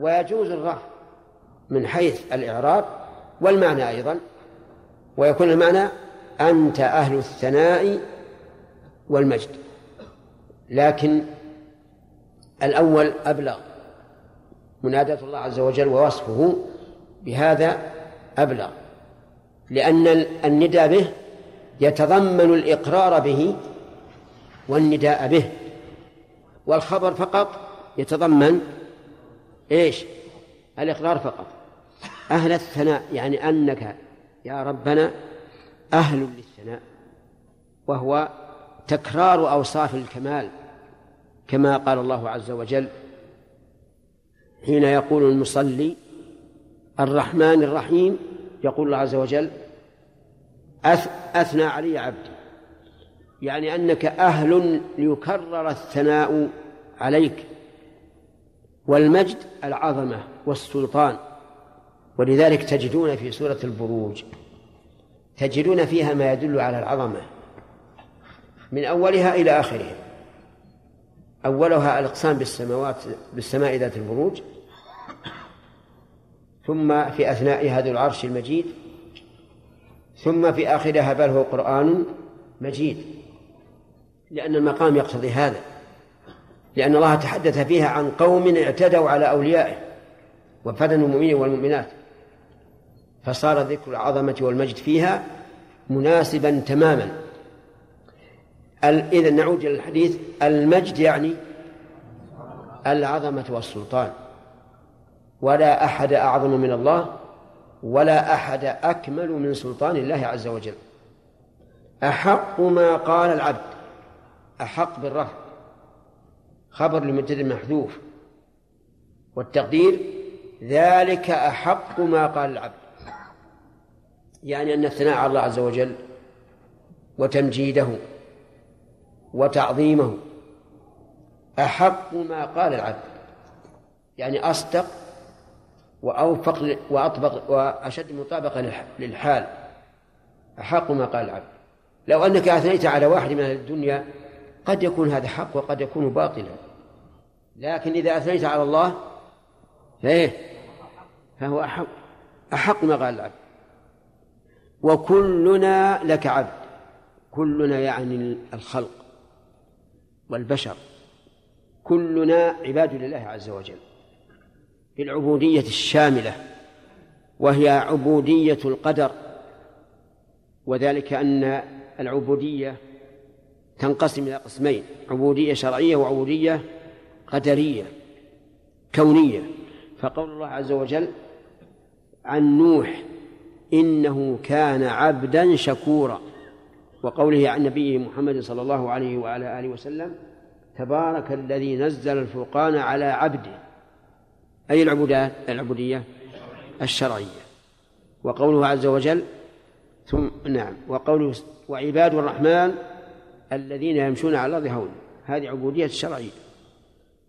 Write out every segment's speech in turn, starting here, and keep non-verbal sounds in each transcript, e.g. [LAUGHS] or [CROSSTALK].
ويجوز الرفع من حيث الإعراب والمعنى أيضا ويكون المعنى أنت أهل الثناء والمجد. لكن الأول أبلغ مناداة الله عز وجل ووصفه بهذا أبلغ لأن النداء به يتضمن الإقرار به والنداء به والخبر فقط يتضمن إيش؟ الإقرار فقط. أهل الثناء يعني أنك يا ربنا أهل للثناء وهو تكرار أوصاف الكمال كما قال الله عز وجل حين يقول المصلي الرحمن الرحيم يقول الله عز وجل أثنى علي عبدي. يعني أنك أهل ليكرر الثناء عليك. والمجد العظمة والسلطان. ولذلك تجدون في سورة البروج تجدون فيها ما يدل على العظمة من أولها إلى آخرها. أولها الإقسام بالسماوات بالسماء ذات البروج ثم في أثنائها ذو العرش المجيد ثم في آخرها بل هو قرآن مجيد. لأن المقام يقتضي هذا. لأن الله تحدث فيها عن قوم اعتدوا على أوليائه وفتنوا المؤمنين والمؤمنات. فصار ذكر العظمة والمجد فيها مناسبا تماما. إذا نعود إلى الحديث. المجد يعني العظمة والسلطان. ولا أحد أعظم من الله ولا أحد أكمل من سلطان الله عز وجل. أحق ما قال العبد. أحق بالرفع. خبر لمبتدئ محذوف والتقدير ذلك أحق ما قال العبد. يعني أن الثناء على الله عز وجل وتمجيده وتعظيمه أحق ما قال العبد. يعني أصدق وأوفق وأطبق وأشد مطابقة للحال. أحق ما قال العبد. لو أنك أثنيت على واحد من الدنيا قد يكون هذا حق وقد يكون باطلا. لكن إذا أثنيت على الله فإيه فهو أحق أحق ما قال العبد. وكلنا لك عبد. كلنا يعني الخلق والبشر. كلنا عباد لله عز وجل. بالعبودية الشاملة وهي عبودية القدر. وذلك أن العبودية تنقسم إلى قسمين عبودية شرعية وعبودية قدرية كونية. فقول الله عز وجل عن نوح إنه كان عبدا شكورا. وقوله عن نبيه محمد صلى الله عليه وعلى آله وسلم تبارك الذي نزل الفرقان على عبده. أي العبودات؟ العبودية الشرعية. وقوله عز وجل ثم نعم. وقوله وعباد الرحمن الذين يمشون على الأرض هون هذه عبودية الشرعية.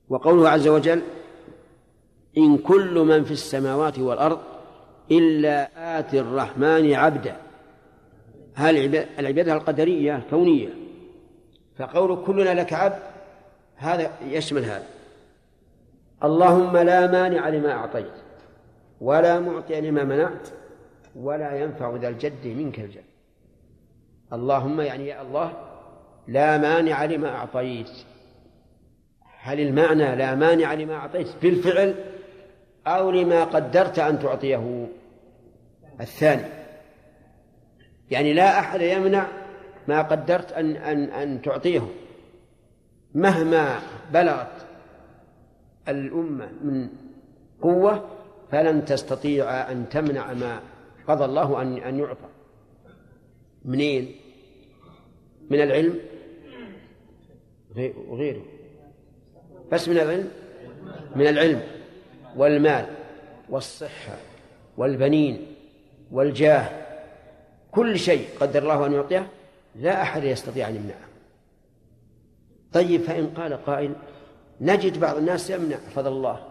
وقوله عز وجل إن كل من في السماوات والأرض إلا آتي الرحمن عبدا. هذه العبادة القدرية كونية. فقول كلنا لك عبد هذا يشمل هذا. اللهم لا مانع لما أعطيت ولا معطي لما منعت ولا ينفع ذا الجد منك الجد. اللهم يعني يا الله لا مانع لما أعطيت. هل المعنى لا مانع لما أعطيت بالفعل أو لما قدرت أن تعطيه؟ الثاني. يعني لا أحد يمنع ما قدرت أن أن أن تعطيه. مهما بلغت الأمة من قوة فلن تستطيع أن تمنع ما قضى الله أن أن يعطى. منين؟ من العلم؟ وغيره. بس من العلم؟ من العلم والمال والصحة والبنين والجاه. كل شيء قدر الله أن يعطيه لا أحد يستطيع أن يمنعه. طيب فإن قال قائل نجد بعض الناس يمنع فضل الله.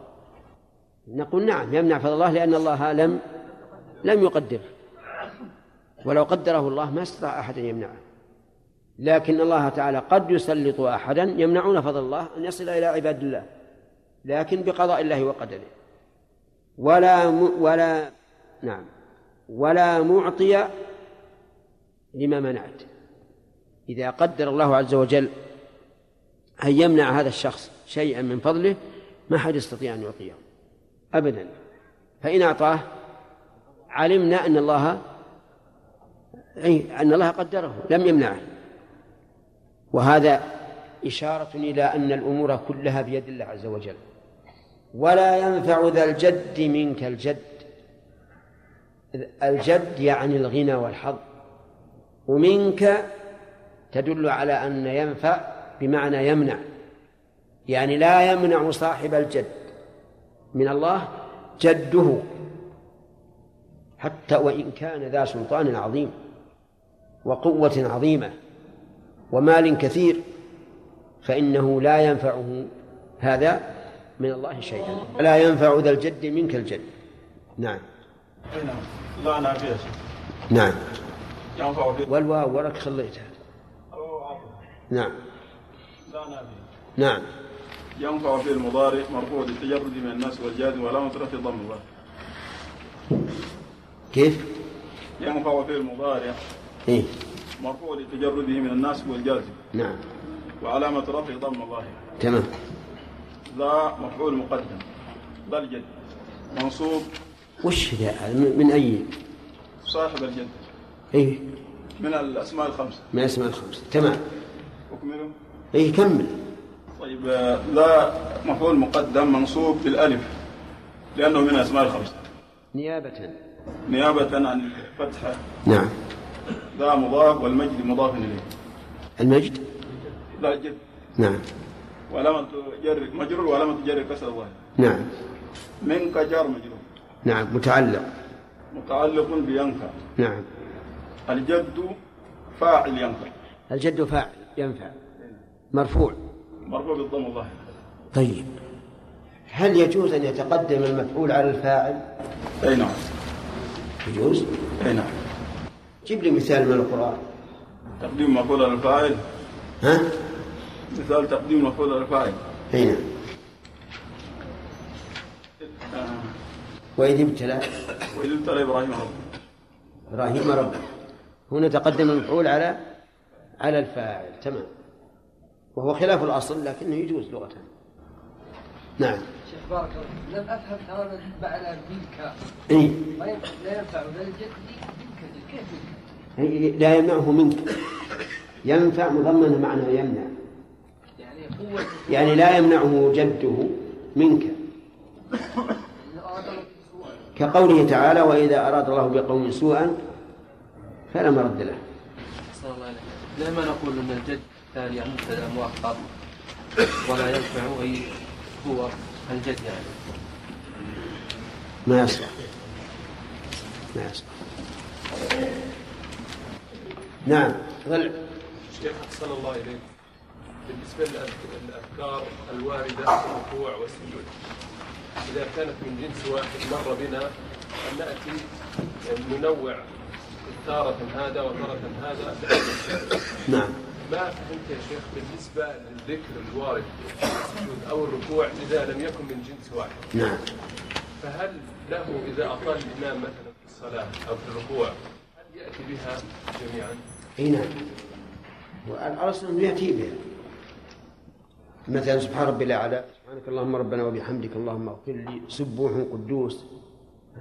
نقول نعم يمنع فضل الله لأن الله لم لم يقدر ولو قدره الله ما استطاع أحد أن يمنعه. لكن الله تعالى قد يسلط أحدا يمنعون فضل الله أن يصل إلى عباد الله لكن بقضاء الله وقدره. ولا ولا نعم ولا معطي لما منعت. إذا قدر الله عز وجل أن يمنع هذا الشخص شيئا من فضله ما حد يستطيع أن يعطيه أبدا. فإن أعطاه علمنا أن الله أي أن الله قدره لم يمنعه. وهذا إشارة إلى أن الأمور كلها بيد الله عز وجل. ولا ينفع ذا الجد منك الجد. الجد يعني الغنى والحظ. ومنك تدل على أن ينفع بمعنى يمنع. يعني لا يمنع صاحب الجد من الله جده. حتى وإن كان ذا سلطان عظيم وقوة عظيمة. ومال كثير فإنه لا ينفعه هذا من الله شيئا. لا ينفع ذا الجد منك الجد. نعم. لا نعم. نعم والواو ولك خليتها. نعم. لا نعم. نعم ينفع في المضارع مرفوع للتجرد من الناس والجاد ولا رفع ضم الله كيف؟ ينفع في المضارع إيه؟ مرفوع لتجرده من الناس والجازم. نعم. وعلامة رفع ضم الله. تمام. ذا مفعول مقدم. ذا الجد. منصوب. وش ذا؟ من أي؟ صاحب الجد. إيه. من الأسماء الخمسة. من الأسماء الخمسة. تمام. أكمله. إيه كمل. طيب آه، ذا مفعول مقدم منصوب بالألف لأنه من الأسماء الخمسة. نيابة. نيابة عن الفتحة نعم. ذا مضاف والمجد مضاف إليه. المجد؟ ذا الجد نعم. وعلامة جر مجرور وعلامة جر كسر الظاهر. نعم. منك جار مجرور. نعم متعلق. متعلق بينفع. نعم. الجد فاعل ينفع. الجد فاعل ينفع. مرفوع. مرفوع بالضم الظاهر. طيب. هل يجوز أن يتقدم المفعول على الفاعل؟ أي نعم. يجوز؟ أي نعم. جيب لي مثال من القرآن. تقديم مفعول على الفاعل ها؟ مثال تقديم مفعول على الفاعل أي نعم. وإذ ابتلى. وإذ ابتلى إبراهيم ربه. إبراهيم ربه. هنا تقدم المفعول على على الفاعل. تمام. وهو خلاف الأصل لكنه يجوز لغة. نعم. شيخ بارك الله لم أفهم تماما معنى منك إيه؟ ما ينفع. لا ينفع. الجد منك كيف منك؟ لا يمنعه منك. ينفع مضمن معنى يمنع. يعني لا يمنعه جده منك. كقوله تعالى وإذا أراد الله بقوم سوءا فلا مرد له. لما نقول أن الجد ثاني مبتدا مؤخر ولا ينفع أي هو الجد يعني. ما يصلح. ما يصلح. نعم. ظل. شيخ أحسن الله إليك. بالنسبة للأذكار الواردة في الركوع والسجود إذا كانت من جنس واحد مر بنا أن نأتي ننوع تارة هذا وتارة هذا. نعم. ما فهمت يا شيخ بالنسبة للذكر الوارد في السجود أو الركوع إذا لم يكن من جنس واحد؟ نعم. فهل له إذا أطال الإمام مثلا في الصلاة أو في الركوع هل يأتي بها جميعا؟ إي نعم. والأصل أنه يأتي بها. مثلا سبحان ربي الأعلى سبحانك اللهم ربنا وبحمدك اللهم اغفر لي سبوح قدوس.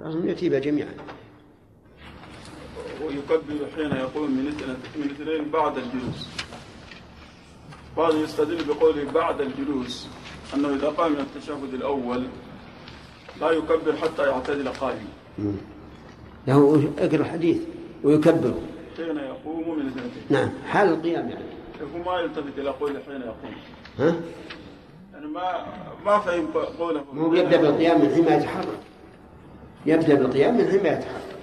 الأصل أنه يأتي بها جميعا. ويكبر حين يقوم من اثنين- من اثنين بعد الجلوس. بعض يستدل بقوله بعد الجلوس أنه إذا قام من التشهد الأول لا يكبر حتى يعتدل قائما. له اقرأ الحديث ويكبر حين يقوم من اثنتين نعم حال القيام يعني. هو ما يلتفت إلى قوله حين يقوم. ها؟ يعني ما ما فهم قوله. مو يبدأ بالقيام من حين ما يتحرك. يبدأ بالقيام من حين ما يتحرك.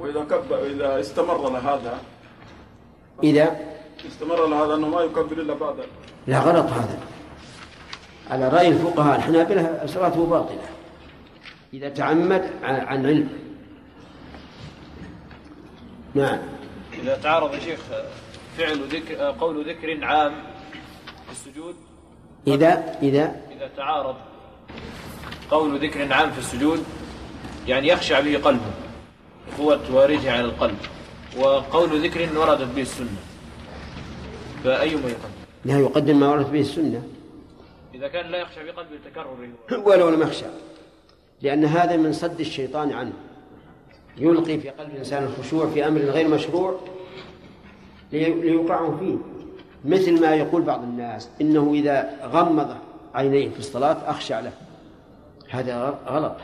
وإذا كبر إذا استمر لهذا إذا؟ استمر لهذا أنه ما يكبر إلا بعد. لا غلط هذا. على رأي الفقهاء الحنابلة صلاته باطلة. إذا تعمد عن علم. نعم. إذا تعارض يا شيخ فعل ذكر قول ذكر عام في السجود. إذا إذا. إذا تعارض قول ذكر عام في السجود يعني يخشع به قلبه قوة وارده على القلب. وقول ذكر وردت به السنة. فأيما يقدم؟ لا يقدم ما ورد به السنة. إذا كان لا يخشى بقلبه تكرره ولو لم يخشى لأن هذا من صد الشيطان عنه. يلقي في قلب الإنسان الخشوع في أمر غير مشروع لي- ليوقعه فيه. مثل ما يقول بعض الناس إنه إذا غمض عينيه في الصلاة أخشع له. هذا غلط.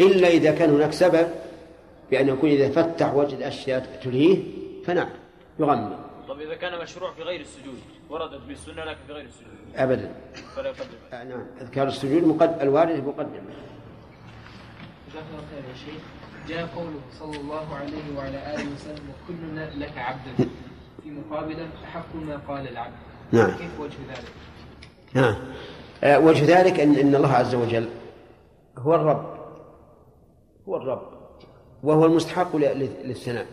إلا إذا كان هناك سبب بأن يكون إذا فتح وجد أشياء تلهيه فنعم يغمض. طب إذا كان مشروع في غير السجود وردت به السنة لكن في غير السجود؟ أبدا. فلا يقدم. آه، نعم. أذكار السجود مقد... الوارد مقدم جزاك الله خير يا شيخ. جاء قوله صلى الله عليه وعلى آله وسلم وكلنا لك عبدا في مقابله أحق ما قال العبد. نعم. كيف وجه ذلك؟ نعم. آه، وجه ذلك أن إن الله عز وجل هو الرب. هو الرب. وهو المستحق للثناء.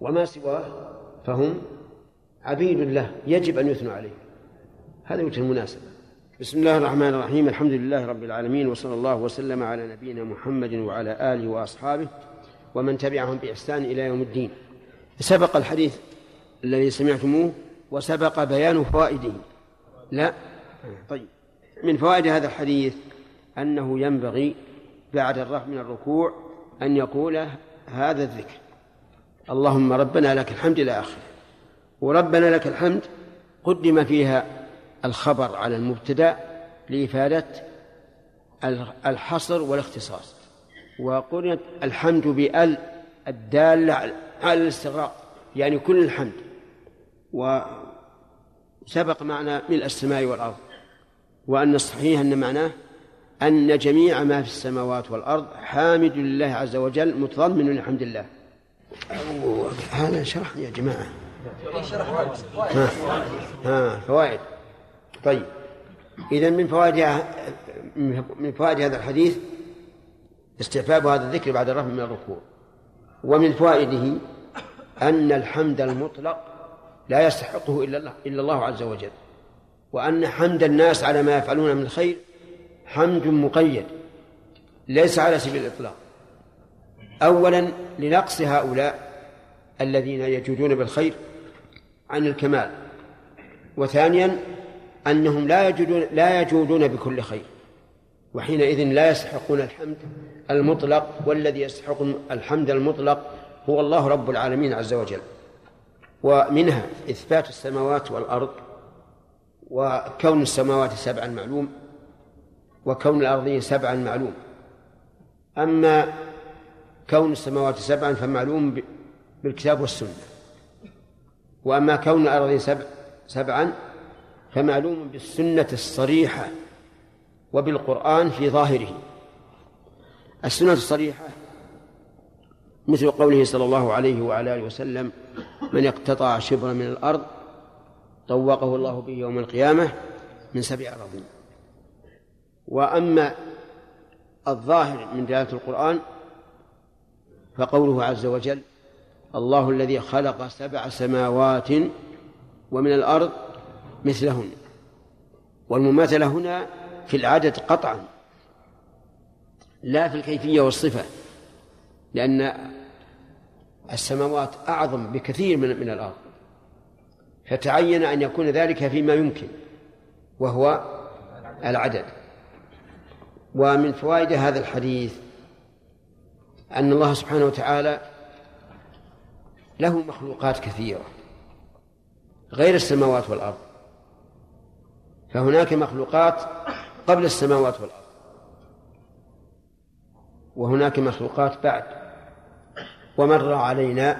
وما سواه فهم عبيد له يجب أن يثنوا عليه. هذا وجه المناسبة. بسم الله الرحمن الرحيم. الحمد لله رب العالمين وصلى الله وسلم على نبينا محمد وعلى آله وأصحابه ومن تبعهم بإحسان إلى يوم الدين. سبق الحديث الذي سمعتموه وسبق بيان فوائده. لا؟ طيب. من فوائد هذا الحديث أنه ينبغي بعد الرفع من الركوع أن يقول هذا الذكر. اللهم ربنا لك الحمد إلى آخره. وربنا لك الحمد قدم فيها الخبر على المبتدأ لإفادة الحصر والاختصاص. وقرنت الحمد بأل الدالة على الاستغراق يعني كل الحمد. وسبق معنى ملء السماء والأرض وأن الصحيح أن معناه أن جميع ما في السماوات والأرض حامد لله عز وجل متضمن لحمد الله هذا شرح يا جماعة. ها, ها فوائد. طيب. إذا من فوائد من فوائد هذا الحديث استحباب هذا الذكر بعد الرفع من الركوع. ومن فوائده أن الحمد المطلق لا يستحقه إلا الله إلا الله عز وجل. وأن حمد الناس على ما يفعلون من الخير حمد مقيد ليس على سبيل الإطلاق. أولا لنقص هؤلاء الذين يجودون بالخير عن الكمال. وثانيا أنهم لا يجودون لا يجودون بكل خير. وحينئذ لا يستحقون الحمد المطلق والذي يستحق الحمد المطلق هو الله رب العالمين عز وجل. ومنها إثبات السماوات والأرض وكون السماوات سبعا معلوم وكون الأرضين سبعا معلوم. أما كون السماوات سبعا فمعلوم بالكتاب والسنة. وأما كون الأرضين سبع سبعا فمعلوم بالسنة الصريحة وبالقرآن في ظاهره. السنة الصريحة مثل قوله صلى الله عليه وعلى آله وسلم من اقتطع شبرا من الأرض طوقه الله به يوم القيامة من سبع أراضين. وأما الظاهر من دلالة القرآن فقوله عز وجل الله الذي خلق سبع سماوات ومن الأرض مثلهن. والمماثلة هنا في العدد قطعا لا في الكيفية والصفة لأن السماوات أعظم بكثير من من الأرض. فتعين أن يكون ذلك فيما يمكن وهو العدد. ومن فوائد هذا الحديث أن الله سبحانه وتعالى له مخلوقات كثيرة غير السماوات والأرض. فهناك مخلوقات قبل السماوات والأرض. وهناك مخلوقات بعد. ومر علينا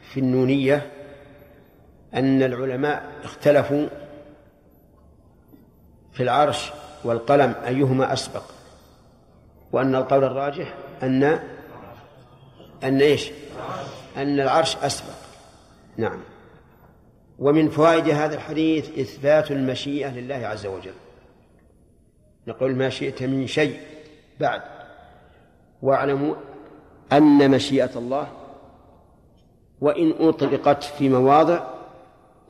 في النونية أن العلماء اختلفوا في العرش والقلم أيهما أسبق وأن القول الراجح أن أن إيش؟ أن العرش أسبق. نعم. ومن فوائد هذا الحديث إثبات المشيئة لله عز وجل. نقول ما شئت من شيء بعد. واعلموا أن مشيئة الله وإن أطلقت في مواضع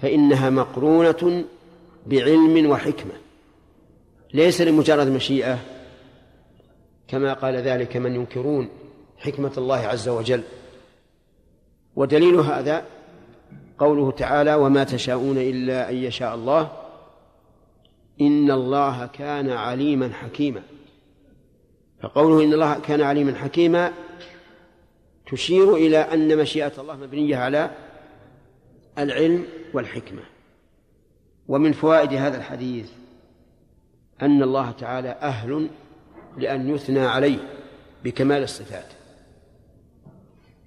فإنها مقرونة بعلم وحكمة. ليس لمجرد مشيئة كما قال ذلك من ينكرون حكمة الله عز وجل. ودليل هذا قوله تعالى وما تشاءون إلا أن يشاء الله إن الله كان عليما حكيما. فقوله إن الله كان عليما حكيما تشير إلى أن مشيئة الله مبنية على العلم والحكمة. ومن فوائد هذا الحديث أن الله تعالى أهل لأن يثنى عليه بكمال الصفات.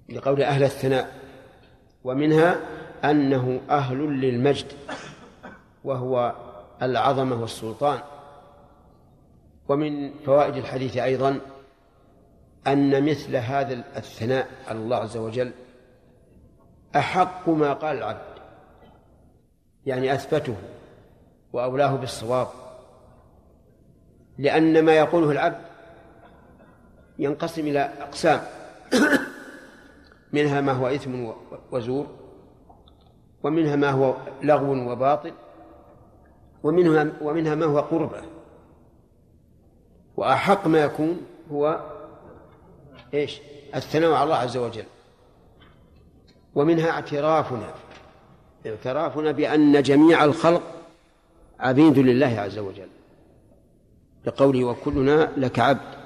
لقول أهل الثناء. ومنها أنه أهل للمجد وهو العظمة والسلطان. ومن فوائد الحديث أيضا أن مثل هذا الثناء على الله عز وجل أحق ما قال العبد يعني أثبته وأولاه بالصواب. لأن ما يقوله العبد ينقسم إلى أقسام منها ما هو إثم وزور ومنها ما هو لغو وباطل ومنها ومنها ما هو قربة. وأحق ما يكون هو إيش؟ الثناء على الله عز وجل. ومنها اعترافنا. اعترافنا بأن جميع الخلق عبيد لله عز وجل. بقوله وكلنا لك عبد.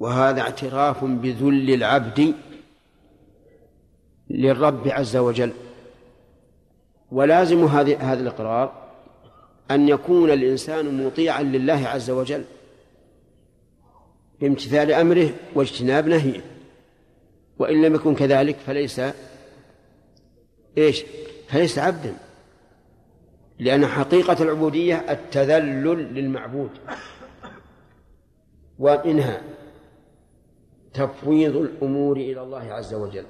وهذا اعتراف بذل العبد للرب عز وجل. ولازم هذه هذا الإقرار أن يكون الإنسان مطيعا لله عز وجل بامتثال أمره واجتناب نهيه. وإن لم يكن كذلك فليس إيش؟ فليس عبدا. لأن حقيقة العبودية التذلل للمعبود. ومنها تفويض الأمور إلى الله عز وجل.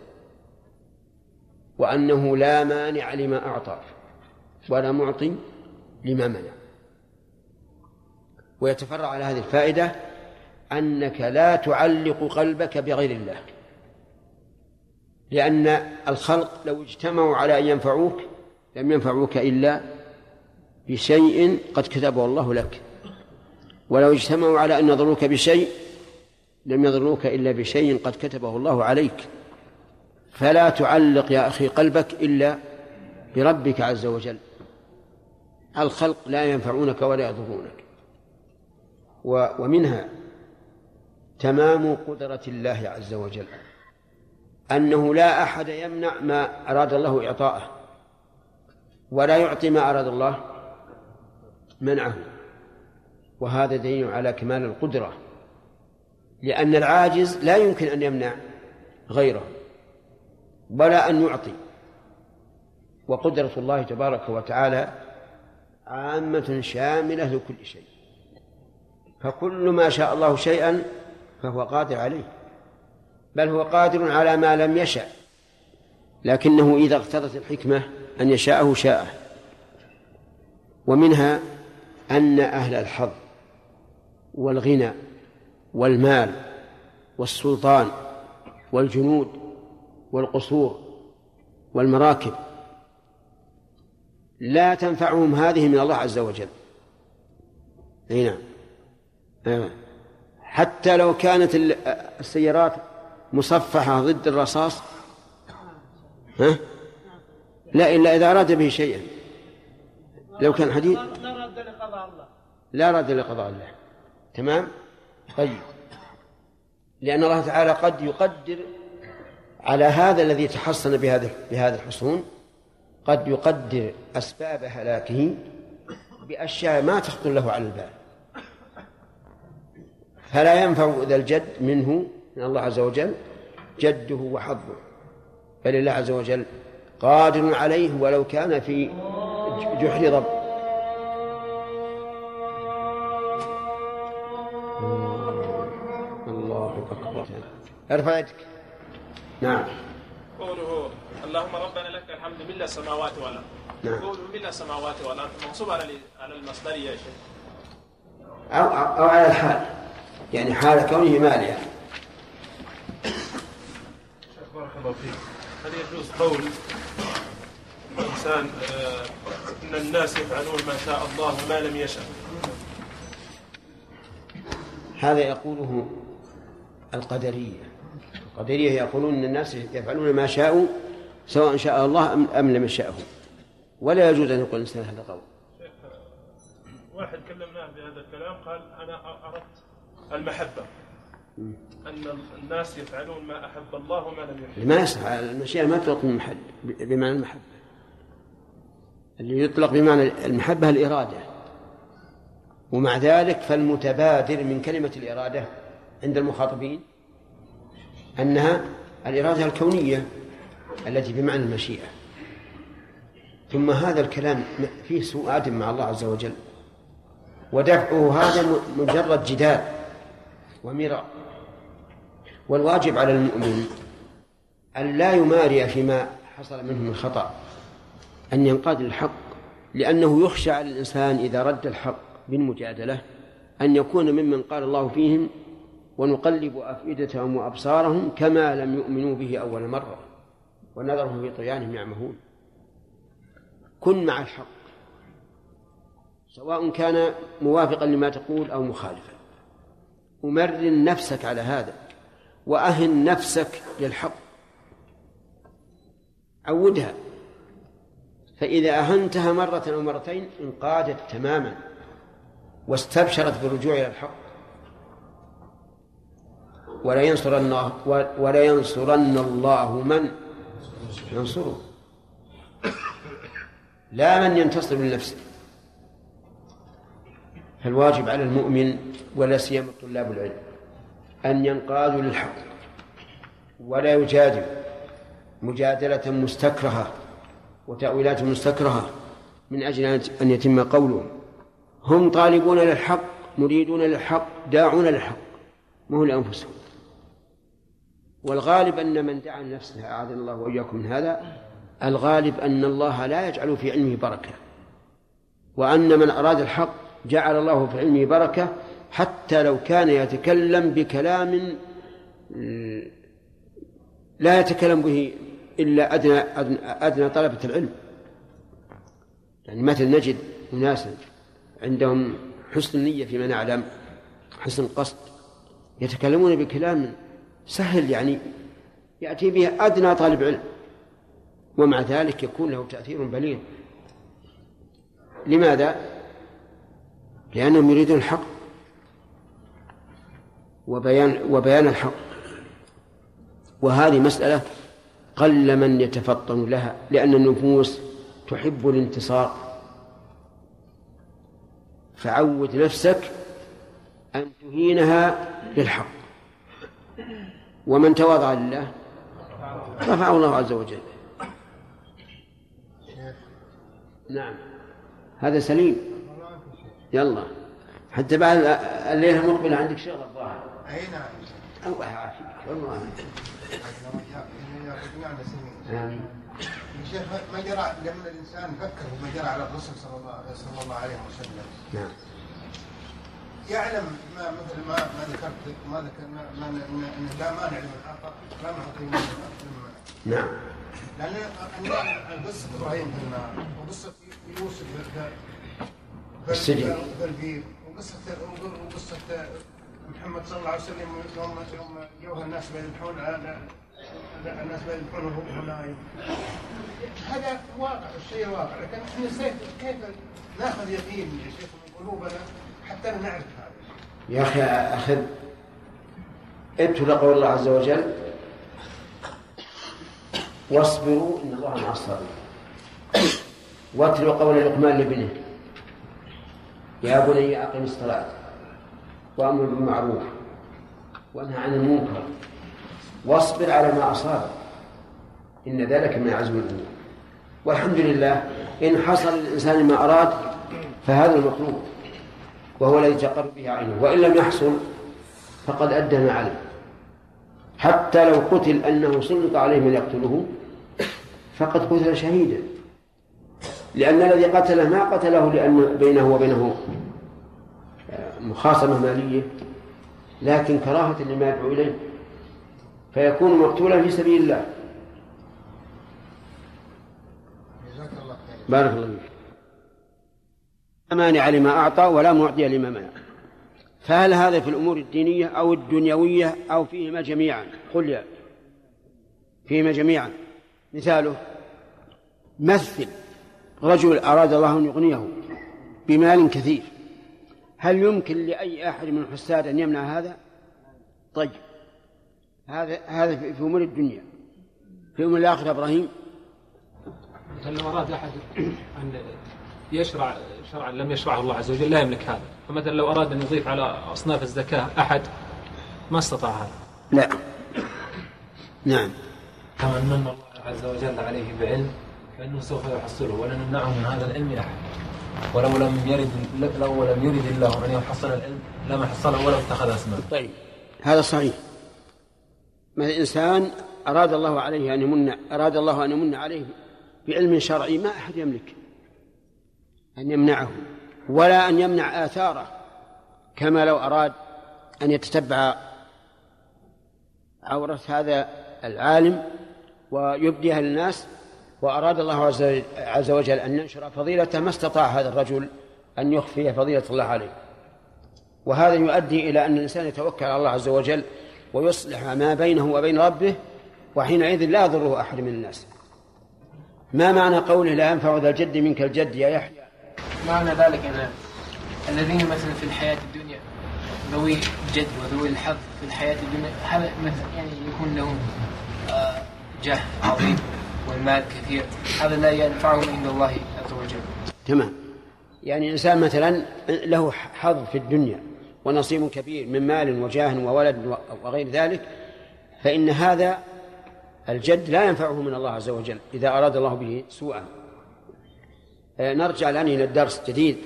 وأنه لا مانع لما أعطى ولا معطي لما منع. ويتفرع على هذه الفائدة أنك لا تعلق قلبك بغير الله. لأن الخلق لو اجتمعوا على أن ينفعوك لم ينفعوك إلا بشيء قد كتبه الله لك. ولو اجتمعوا على أن يضروك بشيء لم يضروك إلا بشيء قد كتبه الله عليك. فلا تعلق يا أخي قلبك إلا بربك عز وجل. الخلق لا ينفعونك ولا يضرونك. ومنها تمام قدرة الله عز وجل. أنه لا أحد يمنع ما أراد الله إعطاءه ولا يعطي ما أراد الله منعه. وهذا دليل على كمال القدرة لأن العاجز لا يمكن أن يمنع غيره. ولا أن يعطي. وقدرة الله تبارك وتعالى عامة شاملة لكل شيء. فكل ما شاء الله شيئا فهو قادر عليه. بل هو قادر على ما لم يشأ. لكنه إذا اقتضت الحكمة أن يشاءه شاءه. ومنها أن أهل الحظ والغنى والمال والسلطان والجنود والقصور والمراكب. لا تنفعهم هذه من الله عز وجل. أي نعم. أيوة. حتى لو كانت السيارات مصفحة ضد الرصاص. ها؟ لا إلا إذا أراد به شيئا. لو كان حديد لا رد لقضاء الله. لا رد لقضاء الله. تمام؟ طيب. لأن الله تعالى قد يقدر على هذا الذي تحصن بهذا بهذا الحصون قد يقدر أسباب هلاكه بأشياء ما تخطر له على البال. فلا ينفع ذا الجد منه من الله عز وجل جده وحظه. بل الله عز وجل قادر عليه ولو كان في جحر ضب. الله أكبر. ارفع يدك نعم. قوله اللهم ربنا لك الحمد ملء السماوات والأرض. نعم. قوله ملء السماوات والأرض منصوب على على المصدريه يا شيخ. أو, أو, أو على الحال. يعني حال كونه ماليا بارك الله فيك. هل يجوز قول الإنسان آه، إن الناس يفعلون ما شاء الله وما لم يشأ؟ هذا يقوله القدرية. القدرية يقولون أن الناس يفعلون ما شاءوا سواء شاء الله أم, لم يشاءه ولا يجوز أن يقول الإنسان هذا القول واحد كلمناه بهذا الكلام قال أنا أردت المحبة. أن الناس يفعلون ما أحب الله وما لم يحب. ما يصح المشيئة ما تطلق من محل بمعنى المحبة. اللي يطلق بمعنى المحبة الإرادة. ومع ذلك فالمتبادر من كلمة الإرادة عند المخاطبين أنها الإرادة الكونية التي بمعنى المشيئة. ثم هذا الكلام فيه سوء آدم مع الله عز وجل ودفعه هذا مجرد جدال ومراء. والواجب على المؤمن أن لا يماري فيما حصل منه من خطأ أن ينقاد للحق لأنه يخشى على الإنسان إذا رد الحق بالمجادلة أن يكون ممن قال الله فيهم ونقلب أفئدتهم وأبصارهم كما لم يؤمنوا به أول مرة ونذرهم في طغيانهم يعمهون. كن مع الحق سواء كان موافقا لما تقول أو مخالفا. ومرن نفسك على هذا وأهن نفسك للحق. عودها فإذا أهنتها مرة أو مرتين انقادت تماما واستبشرت بالرجوع إلى الحق. ولا ينصرن ولا ينصرن الله من ينصره. لا من ينتصر لنفسه. فالواجب على المؤمن ولا سيما طلاب العلم أن ينقادوا للحق ولا يجادل مجادلة مستكرهة وتأويلات مستكرهة من أجل أن يتم قولهم هم طالبون للحق مريدون للحق داعون للحق ما هو لأنفسهم. والغالب أن من دعا لنفسه أعاذنا الله وإياكم من هذا الغالب أن الله لا يجعل في علمه بركة. وأن من أراد الحق جعل الله في علمه بركة حتى لو كان يتكلم بكلام لا يتكلم به إلا أدنى, أدنى, أدنى طلبة العلم. يعني مثل نجد أناسا عندهم حسن النية فيما نعلم حسن القصد يتكلمون بكلام سهل يعني يأتي به أدنى طالب علم. ومع ذلك يكون له تأثير بليغ. لماذا؟ لأنهم يريدون الحق. وبيان وبيان الحق. وهذه مسألة قل من يتفطن لها لأن النفوس تحب الانتصار. فعود نفسك أن تهينها للحق. ومن تواضع لله رفعه الله عز وجل. نعم. هذا سليم. يلا. حتى بعد الليلة مقبلة عندك شغل الظاهر. أي نعم. الله يعافيك. والله. آمين يا شيخ ما جرى لما الإنسان فكر فيما جرى على الرسول صلى الله صلى الله عليه وسلم؟ نعم. يعلم ما مثل ما ما ذكرت ما ذكرنا ما إنه لا مانع لمن اعطى لا معطي لمن نعم. لأن قصه إبراهيم في النار وقصة يوسف في السجن. في البير وقصه وقصة محمد صلى الله عليه وسلم يوم يوم جوها الناس بيذبحون على- الناس بيذبحون وهو نايم هذا واقع الشيء واقع. لكن إحنا كيف نأخذ يقين يا شيخ من قلوبنا حتى نعرف؟ يا أخي أخذ اتل قول الله عز وجل واصبروا إن الله مع الصابرين. واتلوا قول لقمان لابنه يا بني أقم الصلاة وأمر بالمعروف وانهى عن المنكر واصبر على ما أصابك إن ذلك من عزم الأمور والحمد لله إن حصل للإنسان ما أراد فهذا المطلوب. وهو الذي تقر به عينه وإن لم يحصل فقد أدى ما عليه. حتى لو قتل أنه سلط عليه من يقتله فقد قتل شهيدا. لأن الذي قتله ما قتله لأن بينه وبينه مخاصمة مالية لكن كراهة لما يدعو إليه. فيكون مقتولا في سبيل الله. بارك الله فيك. مانع لما أعطى ولا معطي لما منع. فهل هذا في الأمور الدينية أو الدنيوية أو فيهما جميعا؟ قل يا فيهما جميعا. مثاله مثل رجل أراد الله أن يغنيه بمال كثير. هل يمكن لأي أحد من الحساد أن يمنع هذا؟ طيب. هذا هذا في أمور الدنيا. في أمور الآخرة إبراهيم؟ لو أراد أحد أن يشرع شرعا لم يشرعه الله عز وجل لا يملك هذا. فمثلا لو أراد أن يضيف على أصناف الزكاة أحد ما استطاع هذا. لا نعم. كما من الله عز وجل عليه بعلم فإنه سوف يحصله ولن نمنعه من هذا العلم أحد. ولو لم يرد لو لم يرد الله أن يحصل العلم لما حصله ولو اتخذ أسباب طيب. هذا صحيح. ما الإنسان أراد الله عليه أن يمن أراد الله أن يمن عليه بعلم شرعي ما أحد يملك. أن يمنعه ولا أن يمنع آثاره كما لو أراد أن يتتبع عورة هذا العالم ويبديها للناس وأراد الله عز وجل أن ينشر فضيلته ما استطاع هذا الرجل أن يخفي فضيلة الله عليه. وهذا يؤدي إلى أن الإنسان يتوكل على الله عز وجل ويصلح ما بينه وبين ربه وحينئذ لا يضره أحد من الناس. ما معنى قوله لا ينفع ذا الجد منك الجد يا يحيى؟ معنى ذلك أن الذين مثلا في الحياة الدنيا ذوي الجد وذوي الحظ في الحياة الدنيا هذا مثلا يعني يكون لهم جاه عظيم والمال كثير. هذا لا ينفعهم عند الله عز وجل. تمام. يعني إنسان مثلا له حظ في الدنيا ونصيب كبير من مال وجاه وولد وغير ذلك فإن هذا الجد لا ينفعه من الله عز وجل إذا أراد الله به سوءا. نرجع الآن إلى الدرس جديد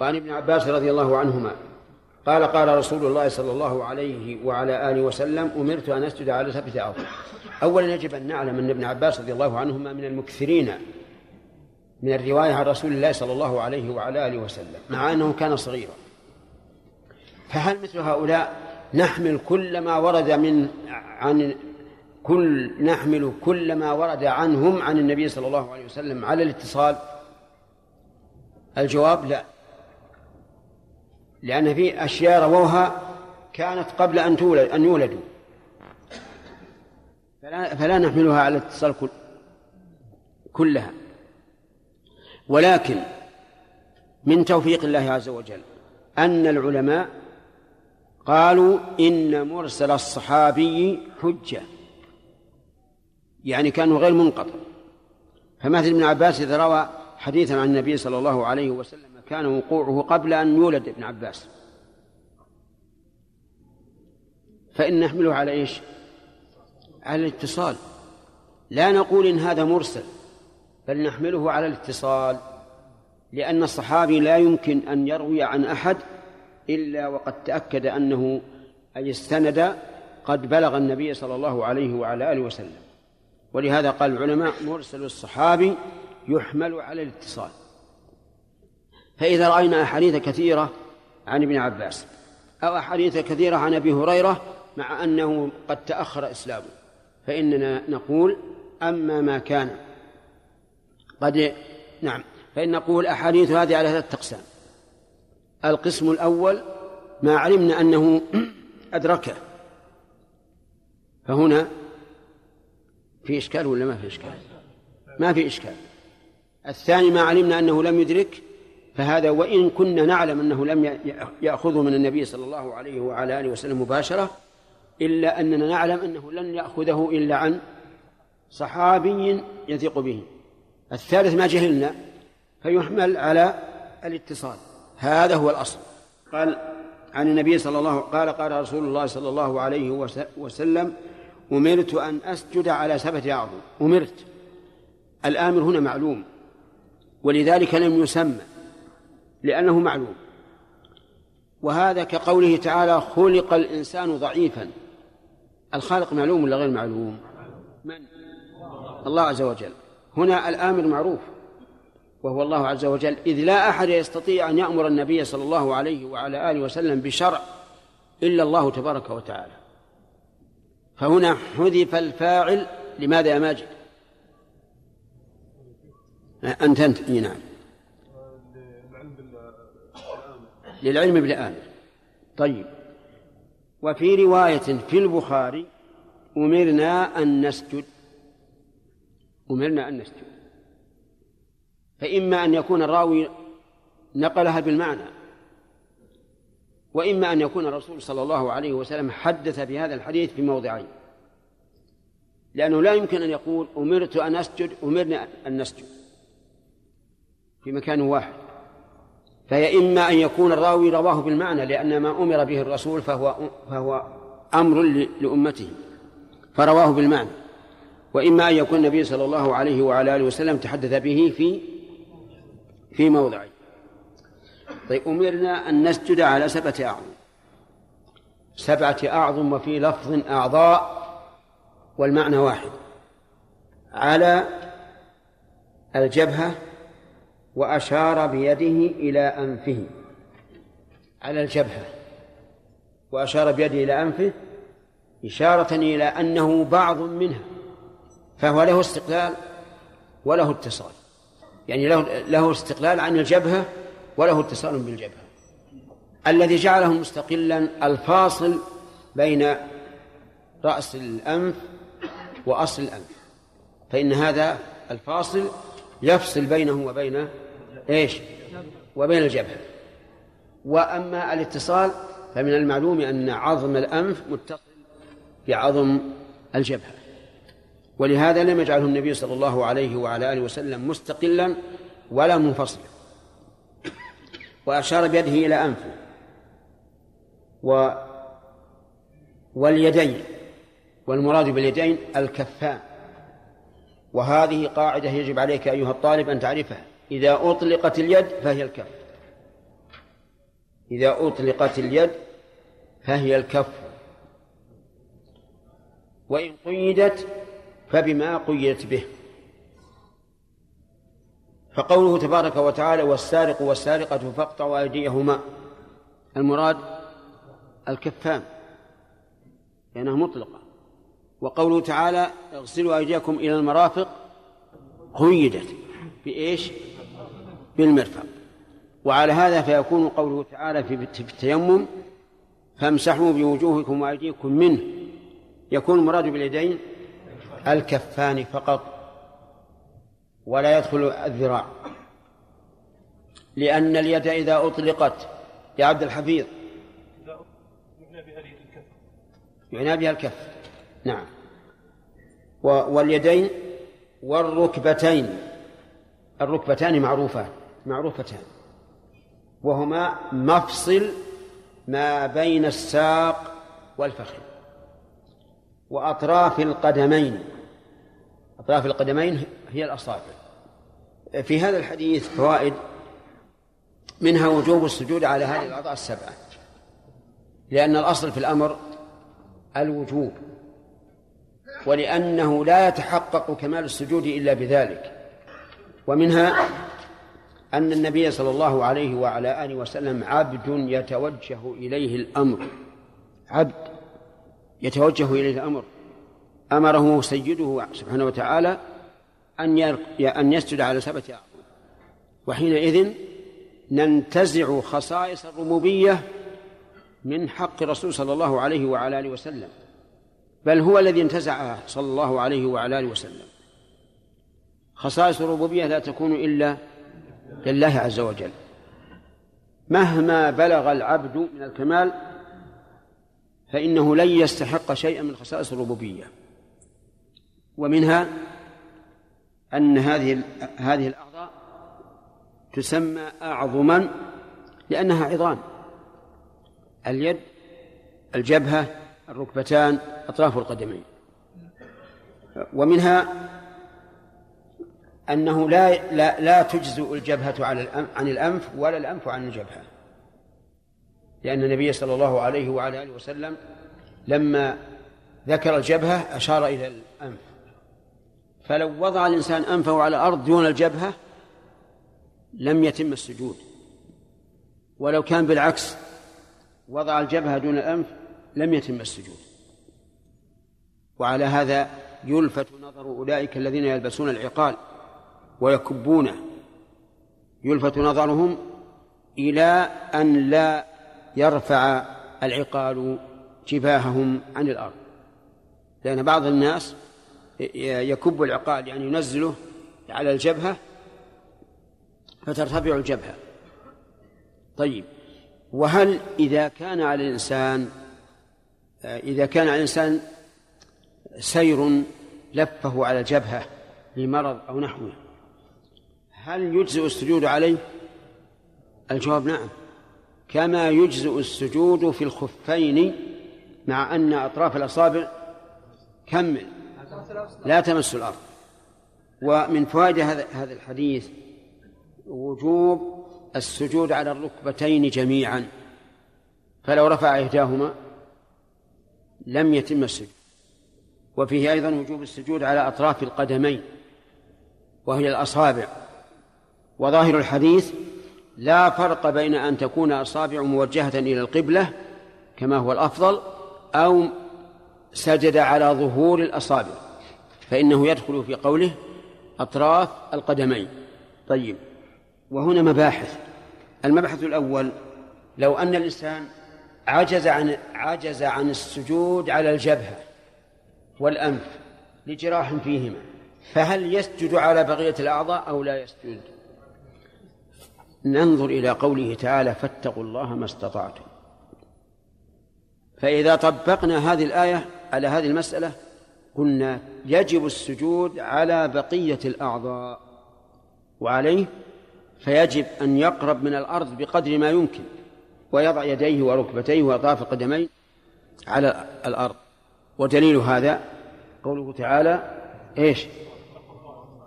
وعن ابن عباس رضي الله عنهما قال قال رسول الله صلى الله عليه وعلى آله وسلم أمرت أن أسجد على سبعة أرض أولا يجب أن نعلم أن ابن عباس رضي الله عنهما من المكثرين من الرواية عن رسول الله صلى الله عليه وعلى آله وسلم مع أنه كان صغيرا. فهل مثل هؤلاء نحمل كل ما ورد من عن كل نحمل كل ما ورد عنهم عن النبي صلى الله عليه وسلم على الاتصال؟ الجواب لا. لأن في أشياء رووها كانت قبل أن تولد أن يولدوا. فلا, فلا نحملها على الاتصال كل كلها. ولكن من توفيق الله عز وجل أن العلماء قالوا إن مرسل الصحابي حجة. يعني كانوا غير منقطع. فمثل ابن عباس إذا روى حديثا عن النبي صلى الله عليه وسلم كان وقوعه قبل أن يولد ابن عباس. فإن نحمله على إيش؟ على الاتصال. لا نقول إن هذا مرسل بل نحمله على الاتصال لأن الصحابي لا يمكن أن يروي عن أحد إلا وقد تأكد أنه أي استند قد بلغ النبي صلى الله عليه وعلى آله وسلم. ولهذا قال العلماء مرسل الصحابي يحمل على الاتصال. فإذا رأينا أحاديث كثيرة عن ابن عباس أو أحاديث كثيرة عن أبي هريرة مع أنه قد تأخر إسلامه فإننا نقول أما ما كان قد نعم فإن نقول أحاديث هذه على ثلاثة أقسام. القسم الأول ما علمنا أنه [CLEARS THROAT] أدركه. فهنا في إشكال ولا ما في إشكال؟ ما في إشكال. الثاني ما علمنا أنه لم يدرك فهذا وإن كنا نعلم أنه لم يأخذه من النبي صلى الله عليه وعلى آله وسلم مباشرة إلا أننا نعلم أنه لن يأخذه إلا عن صحابي يثق به. الثالث ما جهلنا فيحمل على الاتصال. هذا هو الأصل. قال عن النبي صلى الله قال قال رسول الله صلى الله عليه وسلم أمرت أن أسجد على سبعة أعظم أمرت. الآمر هنا معلوم. ولذلك لم يسمى لأنه معلوم. وهذا كقوله تعالى خلق الإنسان ضعيفا. الخالق معلوم ولا غير معلوم؟ من؟ الله عز وجل. هنا الآمر معروف وهو الله عز وجل. إذ لا أحد يستطيع أن يأمر النبي صلى الله عليه وعلى آله وسلم بشرع إلا الله تبارك وتعالى. فهنا حذف الفاعل لماذا يا ماجد؟ أنت أنت؟ نعم. للعلم بالآمر. طيب. وفي رواية في البخاري أمرنا أن نسجد. أمرنا أن نسجد. فإما أن يكون الراوي نقلها بالمعنى وإما أن يكون الرسول صلى الله عليه وسلم حدث بهذا الحديث في موضعين لأنه لا يمكن أن يقول أمرت أن أسجد أمرنا أن نسجد. في مكان واحد. فهي إما أن يكون الراوي رواه بالمعنى لأن ما أمر به الرسول فهو فهو أمر لأمته فرواه بالمعنى. وإما أن يكون النبي صلى الله عليه وعلى آله وسلم تحدث به في في موضعين طيب أمرنا أن نسجد على سبعة أعظم. سبعة أعظم وفي لفظ أعضاء والمعنى واحد. على الجبهة وأشار بيده إلى أنفه. على الجبهة. وأشار بيده إلى أنفه إشارة إلى أنه بعض منها. فهو له استقلال وله اتصال. يعني له له استقلال عن الجبهة وله اتصال بالجبهة. الذي جعله مستقلا الفاصل بين رأس الأنف وأصل الأنف. فإن هذا الفاصل يفصل بينه وبين إيش؟ وبين الجبهة. وأما الاتصال فمن المعلوم أن عظم الأنف متصل بعظم الجبهة. ولهذا لم يجعله النبي صلى الله عليه وعلى آله وسلم مستقلا ولا منفصلا. وأشار بيده إلى أنفه. و واليدين. والمراد باليدين الكفان. وهذه قاعدة يجب عليك أيها الطالب أن تعرفها. إذا أطلقت اليد فهي الكف. إذا أطلقت اليد فهي الكف. وإن قيدت فبما قيدت به. فقوله تبارك وتعالى والسارق والسارقة فاقطعوا أيديهما. المراد الكفان لأنها مطلقة وقوله تعالى اغسلوا أيديكم إلى المرافق قيدت بإيش؟ بالمرفق. وعلى هذا فيكون قوله تعالى في التيمم فامسحوا بوجوهكم وأيديكم منه. يكون المراد باليدين الكفان فقط ولا يدخل الذراع. لأن اليد إذا أطلقت يا عبد الحفيظ يعنى بها الكف. نعم. واليدين والركبتين. الركبتان معروفان معروفتان. وهما مفصل ما بين الساق والفخذ. وأطراف القدمين أطراف القدمين هي الأصابع. في هذا الحديث فوائد منها وجوب السجود على هذه الأعضاء السبعة. لأن الأصل في الأمر الوجوب. ولأنه لا يتحقق كمال السجود إلا بذلك. ومنها أن النبي صلى الله عليه وعلى آله وسلم عبد يتوجه إليه الأمر. عبد يتوجه إليه الأمر. أمره سيده سبحانه وتعالى أن أن يسجد على سبعة أعظم وحينئذ ننتزع خصائص الربوبية من حق الرسول صلى الله عليه وعلى آله وسلم. بل هو الذي انتزعها صلى الله عليه وعلى آله وسلم. خصائص الربوبية لا تكون إلا لله عز وجل. مهما بلغ العبد من الكمال فإنه لن يستحق شيئا من خصائص الربوبية. ومنها أن هذه هذه الأعضاء تسمى أعظما لأنها عظام. اليد الجبهة الركبتان أطراف القدمين. ومنها أنه لا لا, لا تجزئ الجبهة على عن الأنف ولا الأنف عن الجبهة. لأن النبي صلى الله عليه وعلى آله وسلم لما ذكر الجبهة أشار إلى الأنف. فلو وضع الإنسان أنفه على الأرض دون الجبهة لم يتم السجود. ولو كان بالعكس وضع الجبهة دون الأنف لم يتم السجود. وعلى هذا يلفت نظر أولئك الذين يلبسون العقال ويكبونه يلفت نظرهم إلى أن لا يرفع العقال جباههم عن الأرض. لأن بعض الناس يكب العقال يعني ينزله على الجبهة فترتفع الجبهة. طيب وهل إذا كان على الإنسان إذا كان على الإنسان سير لفه على الجبهة لمرض أو نحوه هل يجزئ السجود عليه؟ الجواب نعم. كما يجزئ السجود في الخفين مع أن أطراف الأصابع كمل لا تمس الأرض. ومن فوائد هذا هذا الحديث وجوب السجود على الركبتين جميعا. فلو رفع إحداهما لم يتم السجود. وفيه أيضا وجوب السجود على أطراف القدمين وهي الأصابع. وظاهر الحديث لا فرق بين أن تكون أصابع موجهة إلى القبلة كما هو الأفضل أو سجد على ظهور الأصابع فإنه يدخل في قوله أطراف القدمين. طيب وهنا مباحث. المبحث الأول لو أن الإنسان عجز عن عجز عن السجود على الجبهة والأنف لجراح فيهما. فهل يسجد على بقية الأعضاء أو لا يسجد؟ ننظر إلى قوله تعالى فاتقوا الله ما استطعتم. فإذا طبقنا هذه الآية على هذه المسألة قلنا يجب السجود على بقية الأعضاء. وعليه فيجب أن يقرب من الأرض بقدر ما يمكن. ويضع يديه وركبتيه وأطراف القدمين على الأرض. ودليل هذا قوله تعالى إيش؟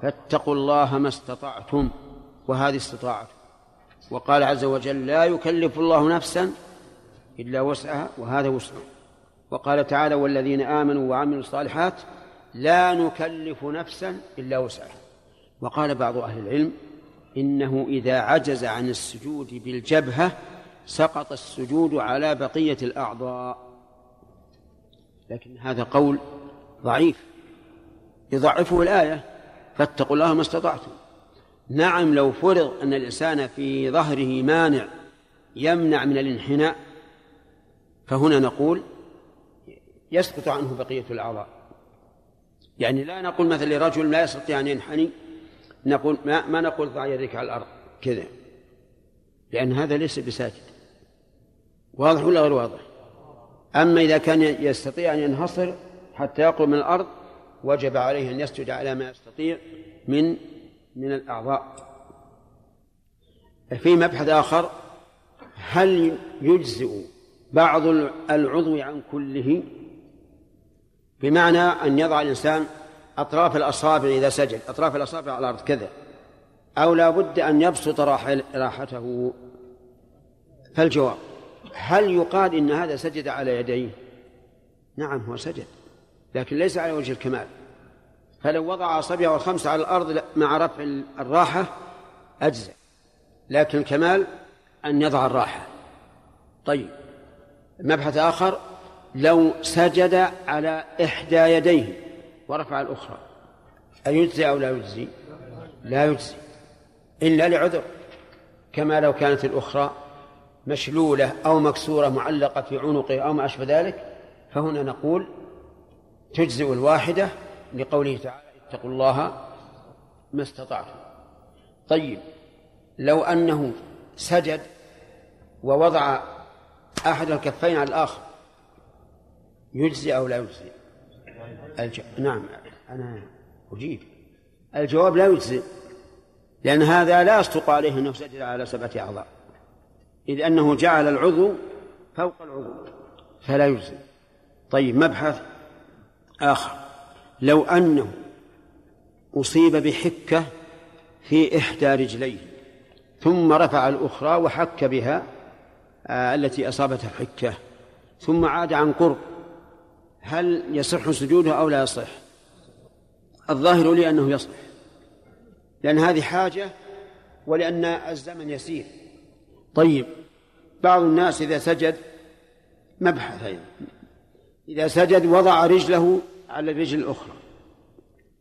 فاتقوا الله ما استطعتم وهذه استطاعة وقال عز وجل لا يكلف الله نفسا إلا وسعها وهذا وسعه وقال تعالى والذين آمنوا وعملوا الصالحات لا نكلف نفسا إلا وسعها. وقال بعض أهل العلم إنه إذا عجز عن السجود بالجبهة سقط السجود على بقية الأعضاء. لكن هذا قول ضعيف. يضعفه الآية فاتقوا الله ما استطعتم. نعم لو فرض أن الإنسان في ظهره مانع يمنع من الانحناء فهنا نقول يسقط عنه بقية الأعضاء. يعني لا نقول مثلا لرجل لا يستطيع أن ينحني نقول ما, ما نقول ضع يديك على الأرض كذا. لأن هذا ليس بساجد. واضح ولا غير واضح؟ أما إذا كان يستطيع أن ينحصر حتى يقرب من الأرض وجب عليه أن يسجد على ما يستطيع من من الأعضاء. في مبحث آخر هل يجزئ بعض العضو عن كله؟ بمعنى أن يضع الإنسان أطراف الأصابع إذا سجد أطراف الأصابع على الأرض كذا. أو لا بد أن يبسط راحته. فالجواب. هل يقال إن هذا سجد على يديه؟ نعم هو سجد لكن ليس على وجه الكمال. فلو وضع أصابعه الخمسة على الأرض مع رفع الراحة أجزع لكن الكمال أن يضع الراحة. طيب مبحث آخر لو سجد على إحدى يديه ورفع الأخرى أيجزي أو لا يجزي؟ لا يجزي إلا لعذر كما لو كانت الأخرى مشلولة أو مكسورة معلقة في عنقه أو ما أشبه ذلك فهنا نقول تجزئ الواحدة لقوله تعالى اتقوا الله ما استطعتم. طيب لو أنه سجد ووضع أحد الكفين على الآخر يجزي أو لا يجزي الج... نعم أنا أجيب. الجواب لا يجزي لأن هذا لا يصدق عليه أنه سجد على سبعة أعضاء. إذ أنه جعل العضو فوق العضو. فلا يجزي. طيب مبحث آخر. لو أنه أصيب بحكة في إحدى رجليه ثم رفع الأخرى وحك بها آه التي أصابتها الحكة ثم عاد عن قرب هل يصح سجوده أو لا يصح؟ الظاهر لي أنه يصح لأن هذه حاجة ولأن الزمن يسير. طيب بعض الناس إذا سجد مبحث أيضا إذا سجد وضع رجله على الرجل الأخرى.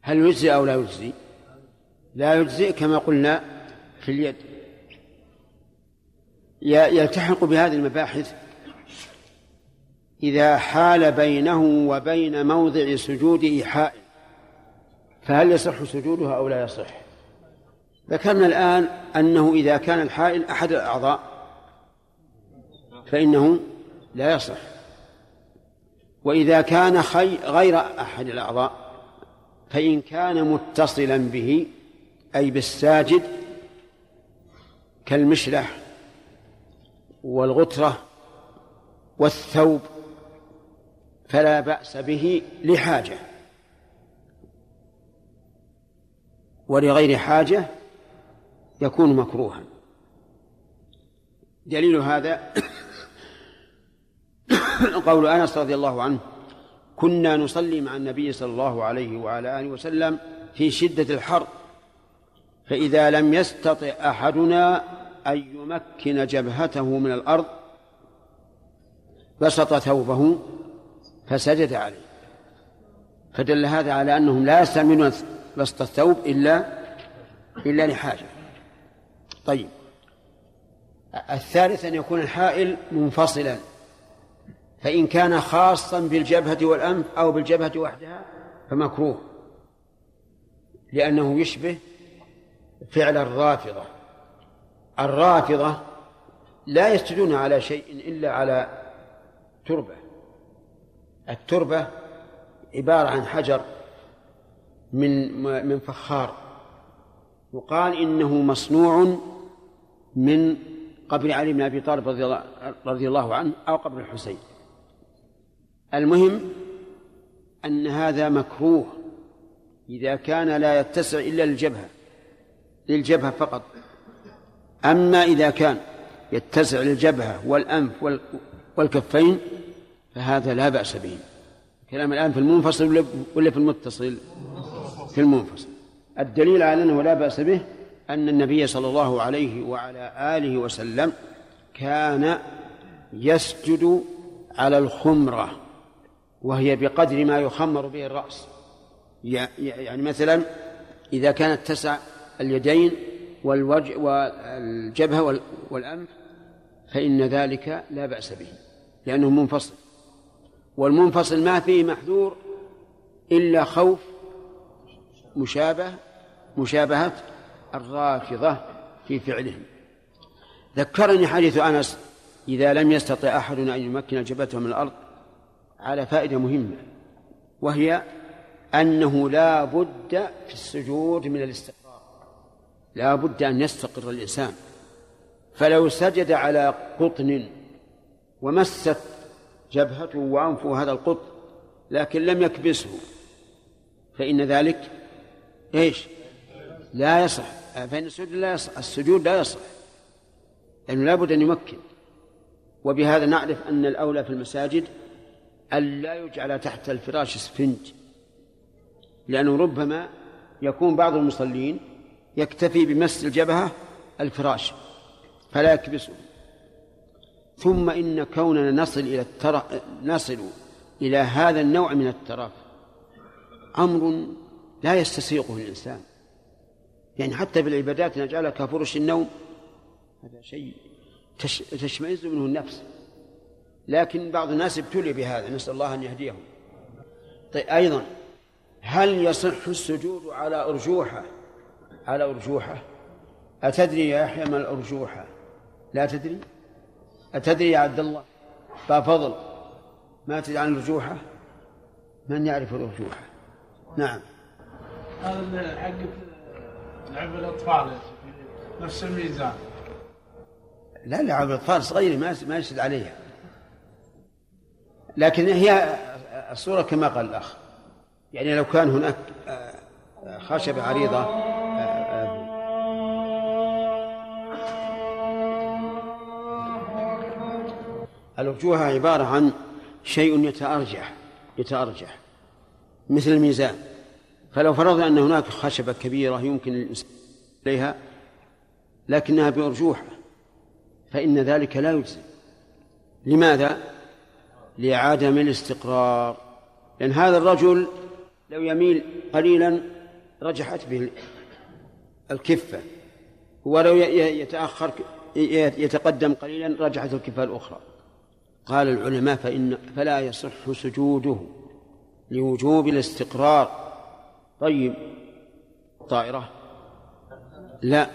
هل يجزي أو لا يجزي لا يجزي كما قلنا في اليد. يلتحق بهذه المباحث إذا حال بينه وبين موضع سجوده حائل. فهل يصح سجودها أو لا يصح؟ ذكرنا الآن أنه إذا كان الحائل أحد الأعضاء فإنه لا يصح. وإذا كان خي غير أحد الأعضاء فإن كان متصلا به أي بالساجد كالمشلح والغترة والثوب فلا بأس به لحاجة. ولغير حاجة يكون مكروها. دليل هذا [COUGHS] قول أنس رضي الله عنه كنا نصلي مع النبي صلى الله عليه وعلى آله وسلم في شدة الحر فإذا لم يستطع أحدنا أن يمكن جبهته من الأرض بسط ثوبه فسجد عليه. فدل هذا على أنهم لا يستعملون بسط الثوب إلا إلا لحاجة. طيب. الثالث أن يكون الحائل منفصلا. فإن كان خاصا بالجبهة والأنف أو بالجبهة وحدها فمكروه لأنه يشبه فعل الرافضة. الرافضة لا يسجدون على شيء إلا على تربة. التربة عبارة عن حجر من من فخار. وقال إنه مصنوع من قبر علي بن أبي طالب رضي الله, عنه أو قبر الحسين. المهم أن هذا مكروه. إذا كان لا يتسع إلا للجبهة للجبهة فقط. أما إذا كان يتسع للجبهة والأنف والكفين فهذا لا بأس به. كلام الآن في المنفصل ولا في المتصل؟ في المنفصل. الدليل على أنه لا بأس به أن النبي صلى الله عليه وعلى آله وسلم كان يسجد على الخمرة وهي بقدر ما يخمر به الرأس. يعني مثلا إذا كانت تسع اليدين والوجه والجبهة والأنف فإن ذلك لا بأس به لأنه منفصل. والمنفصل ما فيه محذور إلا خوف مشابه مشابهة الرافضة في فعلهم. ذكرني حديث أنس إذا لم يستطع أحد أن يمكن جبهته من الأرض على فائدة مهمة وهي أنه لا بد في السجود من الاستقرار. لا بد أن يستقر الإنسان. فلو سجد على قطن ومست جبهته وأنفه هذا القطن لكن لم يكبسه فإن ذلك إيش؟ لا يصح. فإن السجود لا يصح السجود لا يصح لأنه لابد أن يمكن. وبهذا نعرف أن الأولى في المساجد أن لا يجعل تحت الفراش اسفنج لأنه ربما يكون بعض المصلين يكتفي بمس الجبهة الفراش فلا يكبسه. ثم إن كوننا نصل إلى التر... نصل إلى هذا النوع من الترف أمر لا يستسيغه الإنسان. يعني حتى في العبادات نجعلها كفرش النوم. هذا شيء تش... تشمئز منه النفس. لكن بعض الناس ابتلي بهذا نسأل الله أن يهديهم. طيب أيضا هل يصح السجود على أرجوحة؟ على أرجوحة. أتدري يا يحيى ما الأرجوحة؟ لا تدري؟ أتدري يا عبد الله؟ فضل. ما تدري عن الأرجوحة من يعرف الأرجوحة نعم. هذا حق لعب الأطفال نفس الميزان. لا لعب الأطفال صغيرة ما ما يشد عليها. لكن هي الصورة كما قال الأخ. يعني لو كان هناك خشبة عريضة الوجوه عبارة عن شيء يتأرجح يتأرجح مثل الميزان. فلو فرضنا أن هناك خشبة كبيرة يمكن الإنسان إليها لكنها بأرجوحة فإن ذلك لا يجزي. لماذا؟ لعدم الاستقرار. لأن هذا الرجل لو يميل قليلا رجحت به الكفة ولو يتأخر يتقدم قليلا رجحت الكفة الأخرى. قال العلماء فإن فلا يصح سجوده لوجوب الاستقرار. طيب. الطائرة لا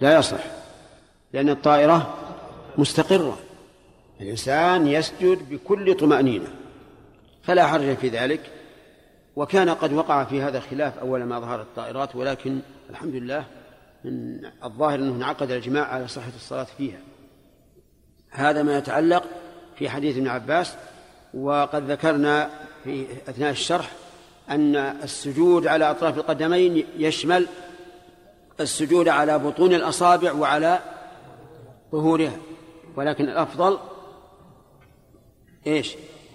لا يصح لأن الطائرة مستقرة. الإنسان يسجد بكل طمأنينة فلا حرج في ذلك. وكان قد وقع في هذا الخلاف أول ما ظهرت الطائرات ولكن الحمد لله من الظاهر أنه انعقد الإجماع على صحة الصلاة فيها. هذا ما يتعلق في حديث ابن عباس وقد ذكرنا في أثناء الشرح أن السجود على أطراف القدمين يشمل السجود على بطون الأصابع وعلى ظهورها ولكن الأفضل إيش؟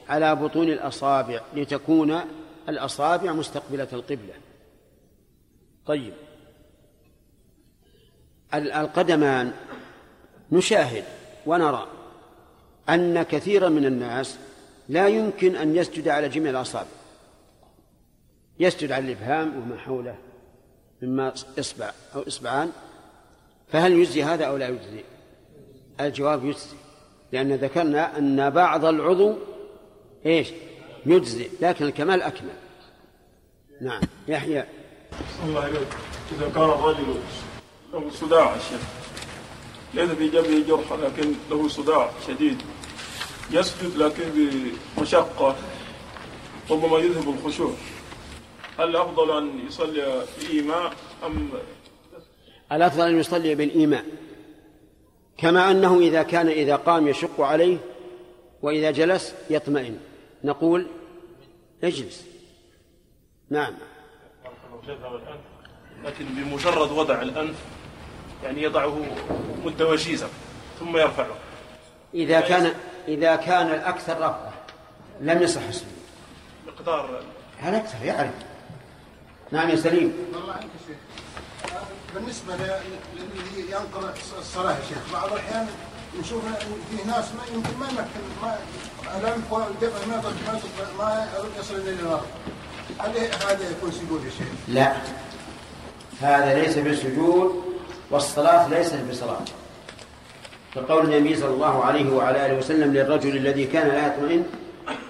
على بطون الأصابع لتكون الأصابع مستقبلة القبلة. طيب. القدمان نشاهد ونرى أن كثيرا من الناس لا يمكن أن يسجد على جميع الأصابع. يسجد على الإبهام وما حوله مما إصبع أو إصبعان فهل يجزي هذا أو لا يجزي؟ الجواب يجزي لأن ذكرنا أن بعض العضو إيش؟ يجزي لكن الكمال أكمل. نعم يحيى. الله عليك إذا كان الرجل له صداع الشيخ ليس في جبهة جرح لكن له صداع شديد يسجد لكن بمشقة ربما يذهب الخشوع. هل الأفضل أن يصلي بإيماء أم الأفضل أن يصلي بالإيماء. كما أنه إذا كان إذا قام يشق عليه وإذا جلس يطمئن. نقول اجلس. نعم. لكن بمجرد وضع الأنف يعني يضعه مدة وجيزة ثم يرفعه. إذا كان إذا كان الأكثر رفعة لم يصح السجود مقدار هذا أكثر يعرف. نعم يا سليم. والله عنك شيخ بالنسبة للي ينقل الصلاة يا شيخ بعض الأحيان نشوف في ناس ما يمكن ما يمكن ما الأنف والدفع ما ما ما يصل إلى الأرض. هل هذا يكون سجود يا شيخ؟ لا. هذا ليس بسجود والصلاة ليست بصلاة. كقول النبي صلى الله عليه وعلى آله وسلم للرجل الذي كان لا يطمئن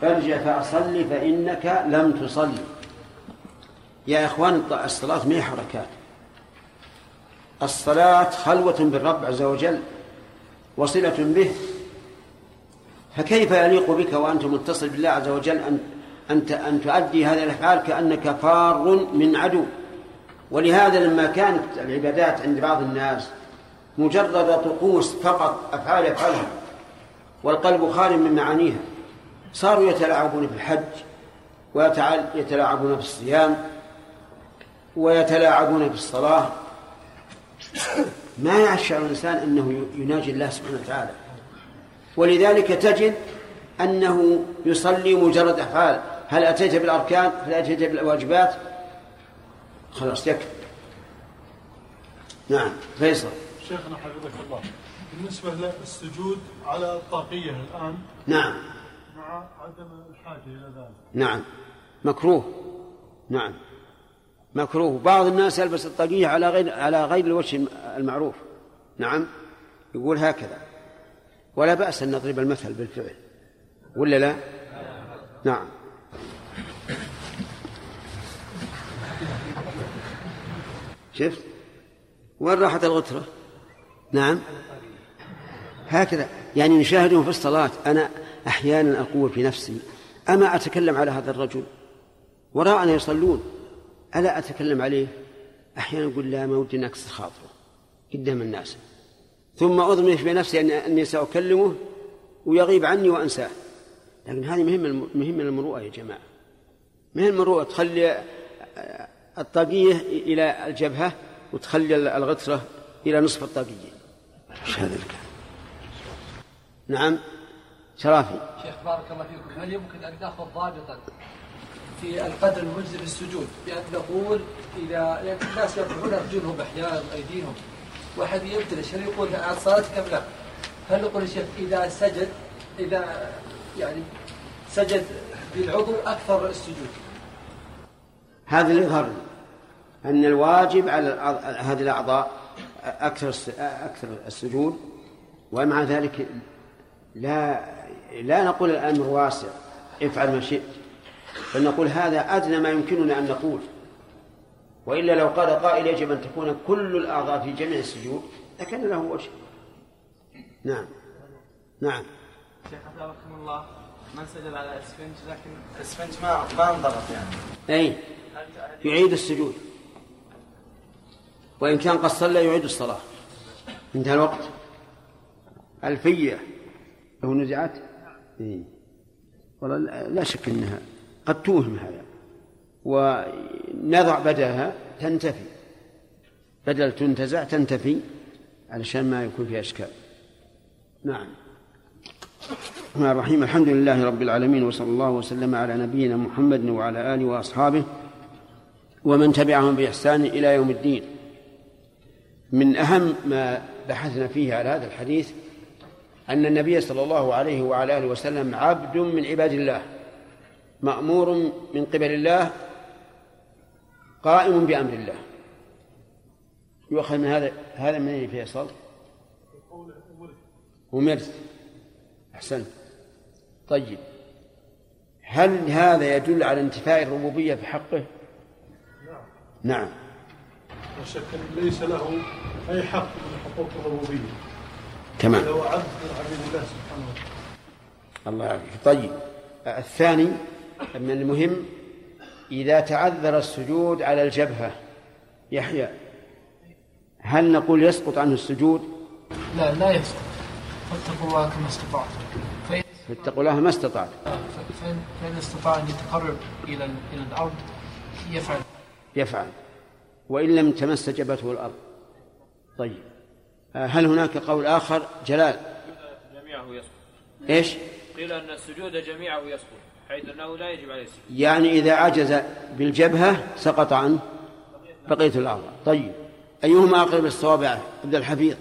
ارجع فأصلي فإنك لم تصلي. يا إخوان الصلاة ما هي حركات. الصلاة خلوة بالرب عز وجل وصلة به. فكيف يليق بك وأنت متصل بالله عز وجل أن أنت أن تؤدي هذه الأفعال كأنك فار من عدو؟ ولهذا لما كانت العبادات عند بعض الناس مجرد طقوس فقط أفعال يفعلها والقلب خال من معانيها صاروا يتلاعبون في الحج ويتلاعبون في الصيام ويتلاعبون في الصلاة. ما يشعر الإنسان أنه يناجي الله سبحانه وتعالى. ولذلك تجد أنه يصلي مجرد أفعال. هل أتيت بالأركان؟ هل أتيت بالواجبات؟ خلاص يكفي. نعم فيصل. شيخنا حفظك الله. بالنسبة للسجود على الطاقية الآن. نعم. مع عدم الحاجة إلى ذلك. نعم. مكروه. نعم. مكروه. بعض الناس يلبس الطاقية على غير على غير الوجه المعروف. نعم. يقول هكذا. ولا بأس أن نضرب المثل بالفعل. ولا لا؟ نعم. شفت؟ وين راحت الغترة؟ نعم. هكذا. يعني نشاهدهم في الصلاة. أنا أحيانا أقول في نفسي أما أتكلم على هذا الرجل؟ وراءنا يصلون. ألا أتكلم عليه؟ أحيانا أقول لا ما ودي نكسر خاطره قدام الناس. ثم أضمن في نفسي أني سأكلمه ويغيب عني وأنساه. لكن هذه مهمة مهمة المروءة يا جماعة. مهم المروءة تخلي الطاقية إلى الجبهة وتخلي الغترة إلى نصف الطاقية. إيش هذا الكلام؟ نعم. شرافي. شيخ بارك الله فيكم. هل يمكن أن ناخذ ضابطا؟ في القدر المجزي في السجود بأن نقول إذا يعني الناس يرفعون أرجلهم أحيانا ايديهم واحد يبتلش هل يقول على صلاتك أم لا؟ هل نقول الشيخ إذا سجد إذا يعني سجد بالعضو أكثر السجود هذا اللي يظهر أن الواجب على هذه الأعضاء أكثر أكثر السجود ومع ذلك لا لا نقول الأمر واسع افعل ما شئت بل نقول هذا أدنى ما يمكننا أن نقول. وإلا لو قال قائل يجب أن تكون كل الأعضاء في جميع السجود لكان له وجه. نعم. نعم. شيخ أثابكم الله. من سجد على اسفنج لكن الإسفنج ما ما انضغط يعني. أي. يعيد السجود. وإن كان قد صلى يعيد الصلاة. انتهى الوقت. ألفية. لو نزعت إيه. والله لا شك أنها قد توهم هذا. ونضع بدلها تنتفي. بدل تنتزع تنتفي علشان ما يكون فيها إشكال. نعم. الرحمن الرحيم. الحمد لله رب العالمين وصلى الله وسلم على نبينا محمد وعلى آله وأصحابه ومن تبعهم بإحسان إلى يوم الدين. من أهم ما بحثنا فيه على هذا الحديث أن النبي صلى الله عليه وعلى آله وسلم عبد من عباد الله. مأمور من قبل الله قائم بأمر الله. يؤخذ من هذا؟ هذا من أين فيصل؟ أمرت أحسنت. طيب. هل هذا يدل على انتفاء الربوبية في حقه؟ نعم. لا شك ليس له أي حق من حقوق الربوبية. تمام. هو عبد من عبيد الله سبحانه وتعالى. الله يعافيك. طيب. الثاني من المهم إذا تعذر السجود على الجبهة. يحيى هل نقول يسقط عنه السجود؟ لا لا يسقط. فاتقوا الله كما استطعتم فإن فاتقوا الله ما استطعت. فإن فإن استطاع أن يتقرب إلى إلى الأرض يفعل. يفعل. وإن لم تمس جبهته الأرض. طيب. آه، هل هناك قول آخر؟ جلال. جميعه يسقط. إيش؟ قيل أن السجود جميعه يسقط. حيث أنه لا يجب عليه السجود يعني إذا عجز بالجبهة سقط عنه بقية الأعضاء طيب أيهما أقرب للصواب يا عبد الحفيظ؟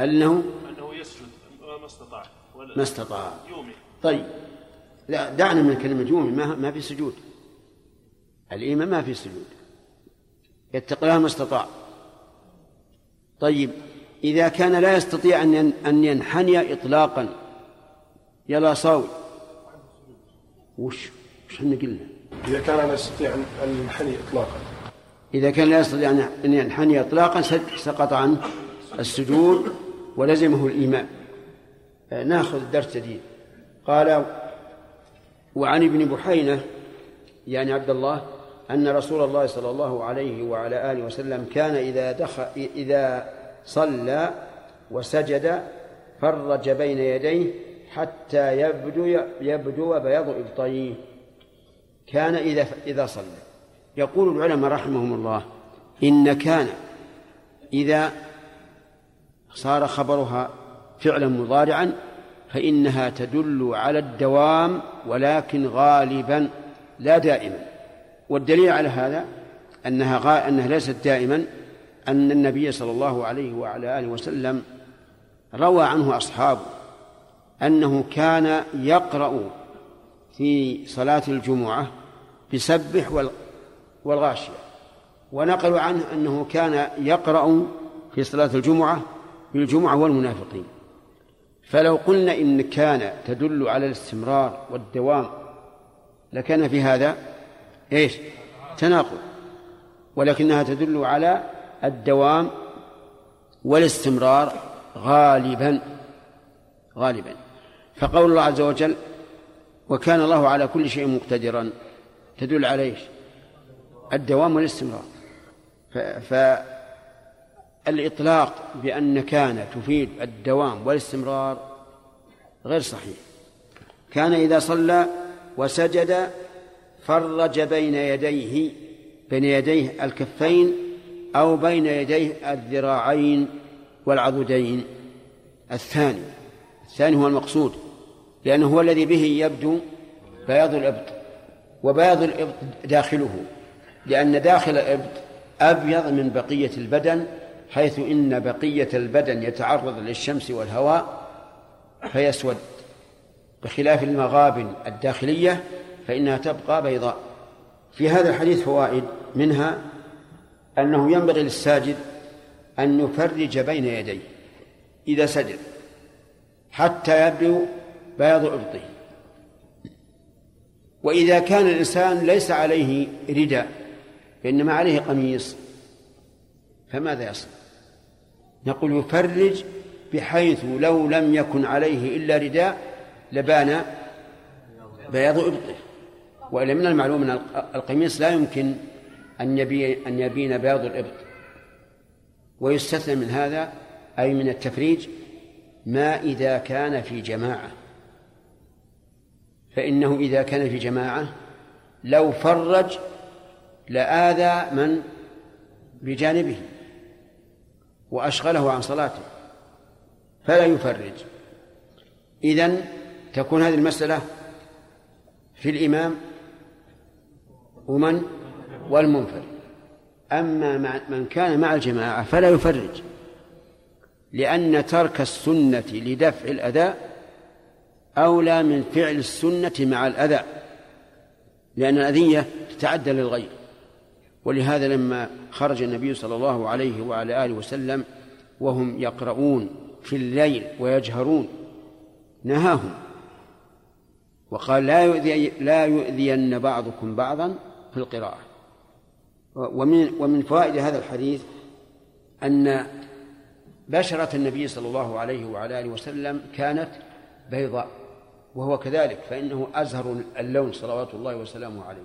أنه؟ أنه يسجد ما استطاع. ما استطاع. يومي. طيب لا دعنا من كلمة يومي ما, ما في سجود. الإيمان ما في سجود. يتقي الله ما استطاع. طيب إذا كان لا يستطيع أن أن ينحني إطلاقا يلا صاوي وش وش إحنا قلنا؟ إذا كان لا يستطيع أن ينحني إطلاقا. إذا كان لا يستطيع أن ينحني إطلاقا سقط عنه السجود ولزمه الإيمان. آه، نأخذ درس جديد. قال وعن ابن بحينة يعني عبد الله أن رسول الله صلى الله عليه وعلى آله وسلم كان إذا دخل إذا صلى وسجد فرج بين يديه حتى يبدو يبدو بياض إبطيه كان إذا إذا صلى. يقول العلماء رحمهم الله إن كان إذا صار خبرها فعلا مضارعا فإنها تدل على الدوام ولكن غالبا لا دائما. والدليل على هذا أنها غا... أنها ليست دائما أن النبي صلى الله عليه وعلى آله وسلم روى عنه أصحابه. أنه كان يقرأ في صلاة الجمعة بسبح وال... والغاشية. ونقلوا عنه أنه كان يقرأ في صلاة الجمعة بالجمعة والمنافقين. فلو قلنا إن كان تدل على الاستمرار والدوام لكان في هذا إيش؟ تناقض. ولكنها تدل على الدوام والاستمرار غالبا غالبا. فقول الله عز وجل وكان الله على كل شيء مقتدرا. تدل على إيش؟ الدوام والاستمرار. فالإطلاق بأن كان تفيد الدوام والاستمرار غير صحيح. كان إذا صلى وسجد فرج بين يديه بين يديه الكفين أو بين يديه الذراعين والعضدين. الثاني الثاني هو المقصود. لأنه هو الذي به يبدو بياض الإبط وبياض الإبط داخله لأن داخل الإبط أبيض من بقية البدن حيث إن بقية البدن يتعرض للشمس والهواء فيسود. بخلاف المغابن الداخلية فإنها تبقى بيضاء. في هذا الحديث فوائد منها أنه ينبغي للساجد أن يفرج بين يديه إذا سجد حتى يبدو بياض إبطه وإذا كان الإنسان ليس عليه رداء وإنما عليه قميص فماذا يصنع؟ نقول يفرج بحيث لو لم يكن عليه إلا رداء لبان بياض إبطه وإلا من المعلوم أن القميص لا يمكن أن يبين أن يبين بياض الإبط ويستثنى من هذا أي من التفريج ما إذا كان في جماعة. فإنه إذا كان في جماعة لو فرج لآذى من بجانبه وأشغله عن صلاته فلا يفرج. إذن تكون هذه المسألة في الإمام ومن؟ والمنفرد. أما من كان مع الجماعة فلا يفرج لأن ترك السنة لدفع الأذى أولى من فعل السنة مع الأذى لأن الأذية تتعدى للغير. ولهذا لما خرج النبي صلى الله عليه وعلى آله وسلم وهم يقرؤون في الليل ويجهرون نهاهم. وقال لا يؤذي لا يؤذين بعضكم بعضا في القراءة. ومن ومن فوائد هذا الحديث أن بشرة النبي صلى الله عليه وعلى آله وسلم كانت بيضاء. وهو كذلك فإنه أزهر اللون صلوات الله وسلامه عليه.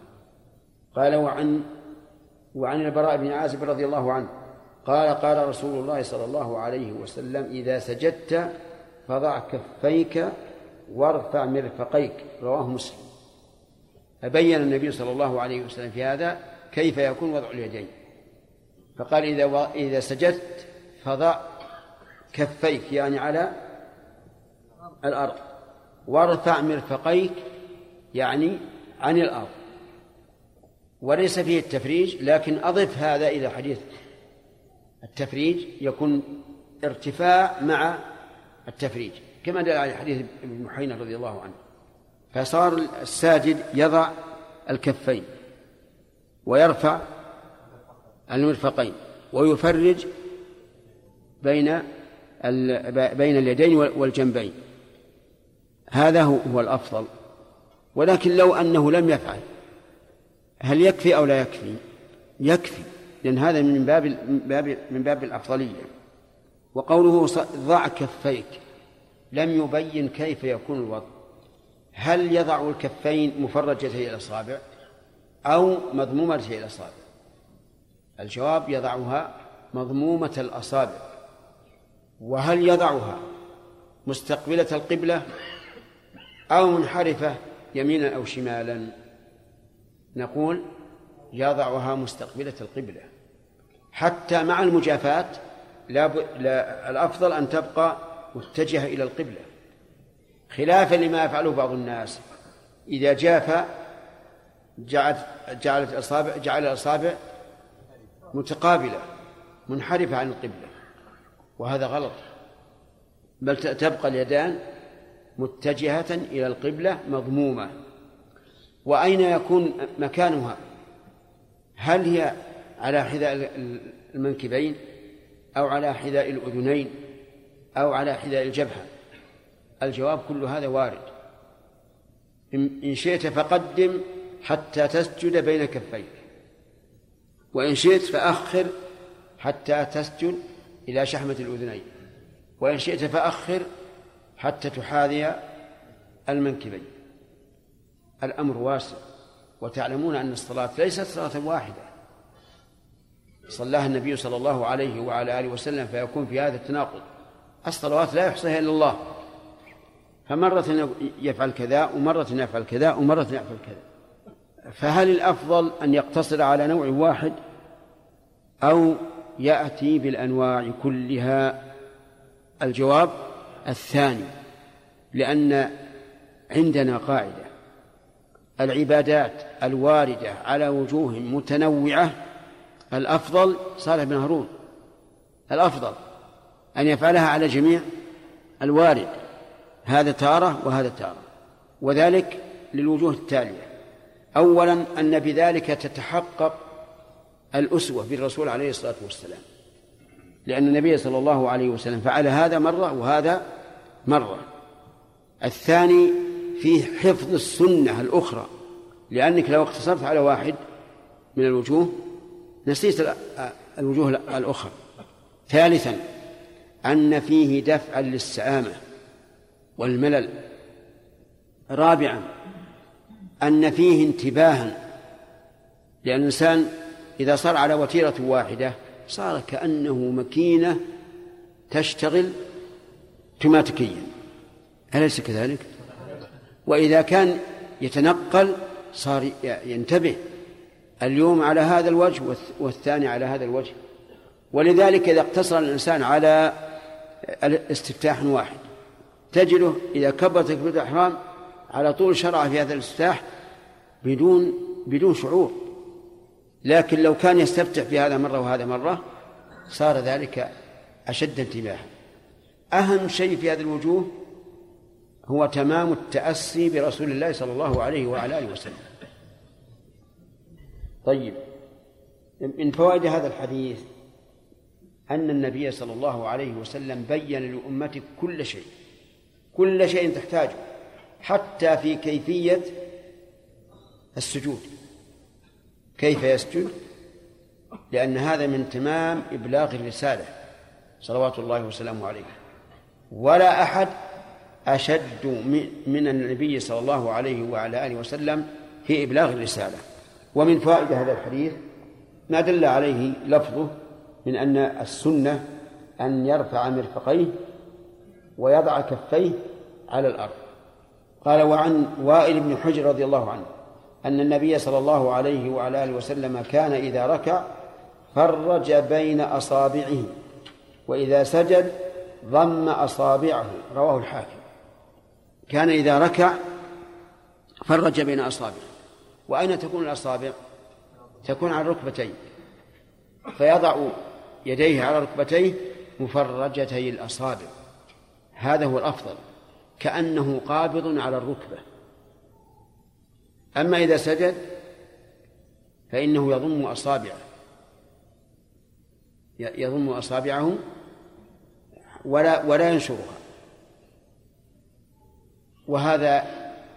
قال وعن وعن البراء بن عازب رضي الله عنه قال قال رسول الله صلى الله عليه وسلم إذا سجدت فضع كفيك وارفع مرفقيك. رواه مسلم. فبين النبي صلى الله عليه وسلم في هذا كيف يكون وضع اليدين. فقال إذا إذا سجدت فضع كفيك يعني على الأرض. وارفع مرفقيك يعني عن الأرض. وليس فيه التفريج لكن أضف هذا إلى حديث التفريج يكون ارتفاع مع التفريج كما دل على حديث ابن محينا رضي الله عنه. فصار الساجد يضع الكفين ويرفع المرفقين ويفرج بين بين اليدين والجنبين. هذا هو, الأفضل. ولكن لو أنه لم يفعل هل يكفي أو لا يكفي؟ يكفي لأن هذا من باب من باب من باب الأفضلية. وقوله ضع كفيك لم يبين كيف يكون الوضع. هل يضع الكفين مفرجتي الأصابع أو مضمومتي الأصابع؟ الجواب يضعها مضمومة الأصابع. وهل يضعها مستقبلة القبلة؟ أو منحرفة يمينا أو شمالا. نقول يضعها مستقبلة القبلة. حتى مع المجافاة لا, ب... لا الأفضل أن تبقى متجهة إلى القبلة. خلافا لما يفعله بعض الناس. إذا جاف جعلت جعلت الأصابع جعل الأصابع متقابلة منحرفة عن القبلة. وهذا غلط. بل تبقى اليدان متجهة إلى القبلة مضمومة. وأين يكون مكانها؟ هل هي على حذاء المنكبين أو على حذاء الأذنين أو على حذاء الجبهة؟ الجواب كل هذا وارد. إن شئت فقدم حتى تسجد بين كفيك. وإن شئت فأخر حتى تسجد إلى شحمة الأذنين. وإن شئت فأخر حتى تحاذي المنكبين. الأمر واسع وتعلمون أن الصلاة ليست صلاة واحدة. صلاها النبي صلى الله عليه وعلى آله وسلم فيكون في هذا التناقض. الصلوات لا يحصيها إلا الله. فمرة يفعل كذا ومرة يفعل كذا ومرة يفعل كذا. فهل الأفضل أن يقتصر على نوع واحد أو يأتي بالأنواع كلها؟ الجواب الثاني لأن عندنا قاعدة العبادات الواردة على وجوه متنوعة الأفضل صالح بن هارون الأفضل أن يفعلها على جميع الوارد هذا تارة وهذا تارة وذلك للوجوه التالية. أولا أن بذلك تتحقق الأسوة بالرسول عليه الصلاة والسلام لأن النبي صلى الله عليه وسلم فعل هذا مرة وهذا مرة. الثاني فيه حفظ السنة الأخرى لأنك لو اقتصرت على واحد من الوجوه نسيت الوجوه الأخرى. ثالثا أن فيه دفعا للسآمة والملل. رابعا أن فيه انتباها لأن الإنسان إذا صار على وتيرة واحدة صار كأنه مكينة تشتغل اوتوماتيكيا. أليس كذلك؟ وإذا كان يتنقل صار ينتبه اليوم على هذا الوجه والثاني على هذا الوجه. ولذلك إذا اقتصر الإنسان على استفتاح واحد تجده إذا كبر تكبيرة الإحرام على طول شرع في هذا الاستفتاح بدون بدون شعور. لكن لو كان يستفتح في هذا مرة وهذا مرة صار ذلك أشد انتباها. أهم شيء في هذه الوجوه هو تمام التأسي برسول الله صلى الله عليه وعلى آله وسلم. طيب من فوائد هذا الحديث أن النبي صلى الله عليه وسلم بين لأمته كل شيء كل شيء تحتاجه حتى في كيفية السجود. كيف يسجد؟ لأن هذا من تمام إبلاغ الرسالة صلوات الله وسلامه عليه. ولا أحد أشد من النبي صلى الله عليه وعلى آله وسلم في إبلاغ الرسالة. ومن فائدة هذا الحديث ما دل عليه لفظه من أن السنة أن يرفع مرفقيه ويضع كفيه على الأرض. قال وعن وائل بن حجر رضي الله عنه أن النبي صلى الله عليه وعلى آله وسلم كان إذا ركع فرج بين أصابعه وإذا سجد ضم أصابعه رواه الحاكم. كان إذا ركع فرج بين أصابعه. وأين تكون الأصابع؟ تكون على الركبتين فيضع يديه على ركبتيه مفرجتي الأصابع. هذا هو الأفضل. كأنه قابض على الركبة. أما إذا سجد فإنه يضم أصابعه. يضم أصابعه ولا ولا ينشرها. وهذا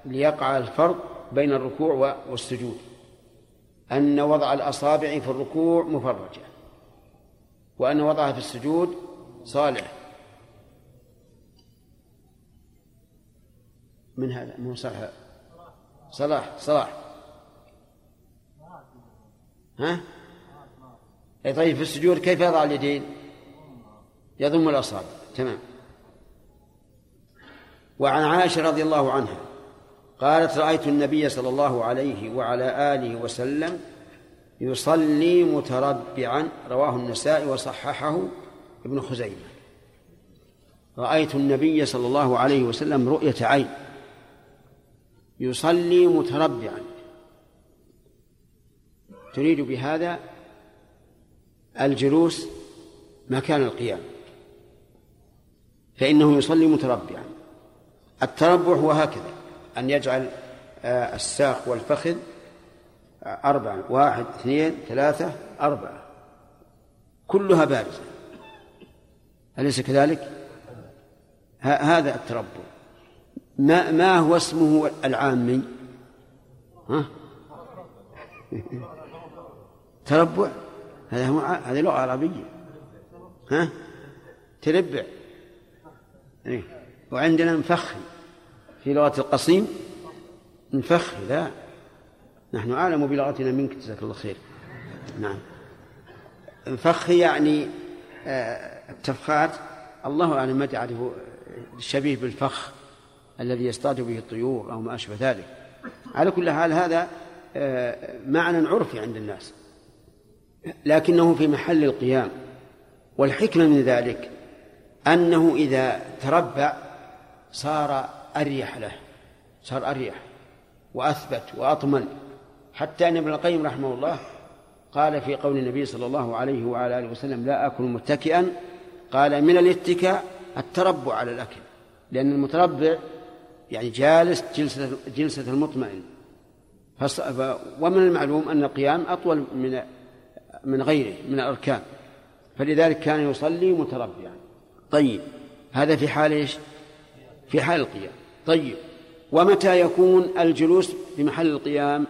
ليقع الفرق بين الركوع والسجود. أن وضع الأصابع في الركوع مفرجة وأن وضعها في السجود صالح. من هذا؟ مو صالح صلاح صلاح. ها؟ أي طيب في السجود كيف يضع اليدين؟ يضم الأصابع تمام. وعن عائشة رضي الله عنها قالت رأيت النبي صلى الله عليه وعلى آله وسلم يصلي متربعا رواه النسائي وصححه ابن خزيمة. رأيت النبي صلى الله عليه وسلم رؤية عين يصلي متربعا. تريد بهذا الجلوس مكان القيام. فإنه يصلي متربعا التربع هو هكذا أن يجعل آه، الساق والفخذ أربعا واحد اثنين ثلاثة أربعة كلها بارزة أليس كذلك؟ هذا التربع ما ما هو اسمه العامي؟ ها؟ [LAUGHS] تربع هذا هو هذه لغة عربية ها؟ تربع إيه؟ وعندنا مفخي في لغة القصيم مفخي لا. نحن أعلم بلغتنا منك جزاك الله خير. نعم. مفخي يعني آه، التفخات. الله أعلم ما تعرف شبيه بالفخ الذي يصطاد به الطيور أو ما أشبه ذلك. على كل حال هذا آه، معنى عرفي عند الناس. لكنه في محل القيام. والحكمة من ذلك أنه إذا تربع صار أريح له صار أريح وأثبت وأطمن. حتى أن ابن القيم رحمه الله قال في قول النبي صلى الله عليه وعلى آله وسلم لا أكل متكئا. قال من الاتكاء التربع على الأكل لأن المتربع يعني جالس جلسة جلسة المطمئن. ومن المعلوم أن القيام أطول من من غيره من الأركان. فلذلك كان يصلي متربعا. طيب. هذا في حال إيش؟ في حال القيام. طيب. ومتى يكون الجلوس بمحل القيام؟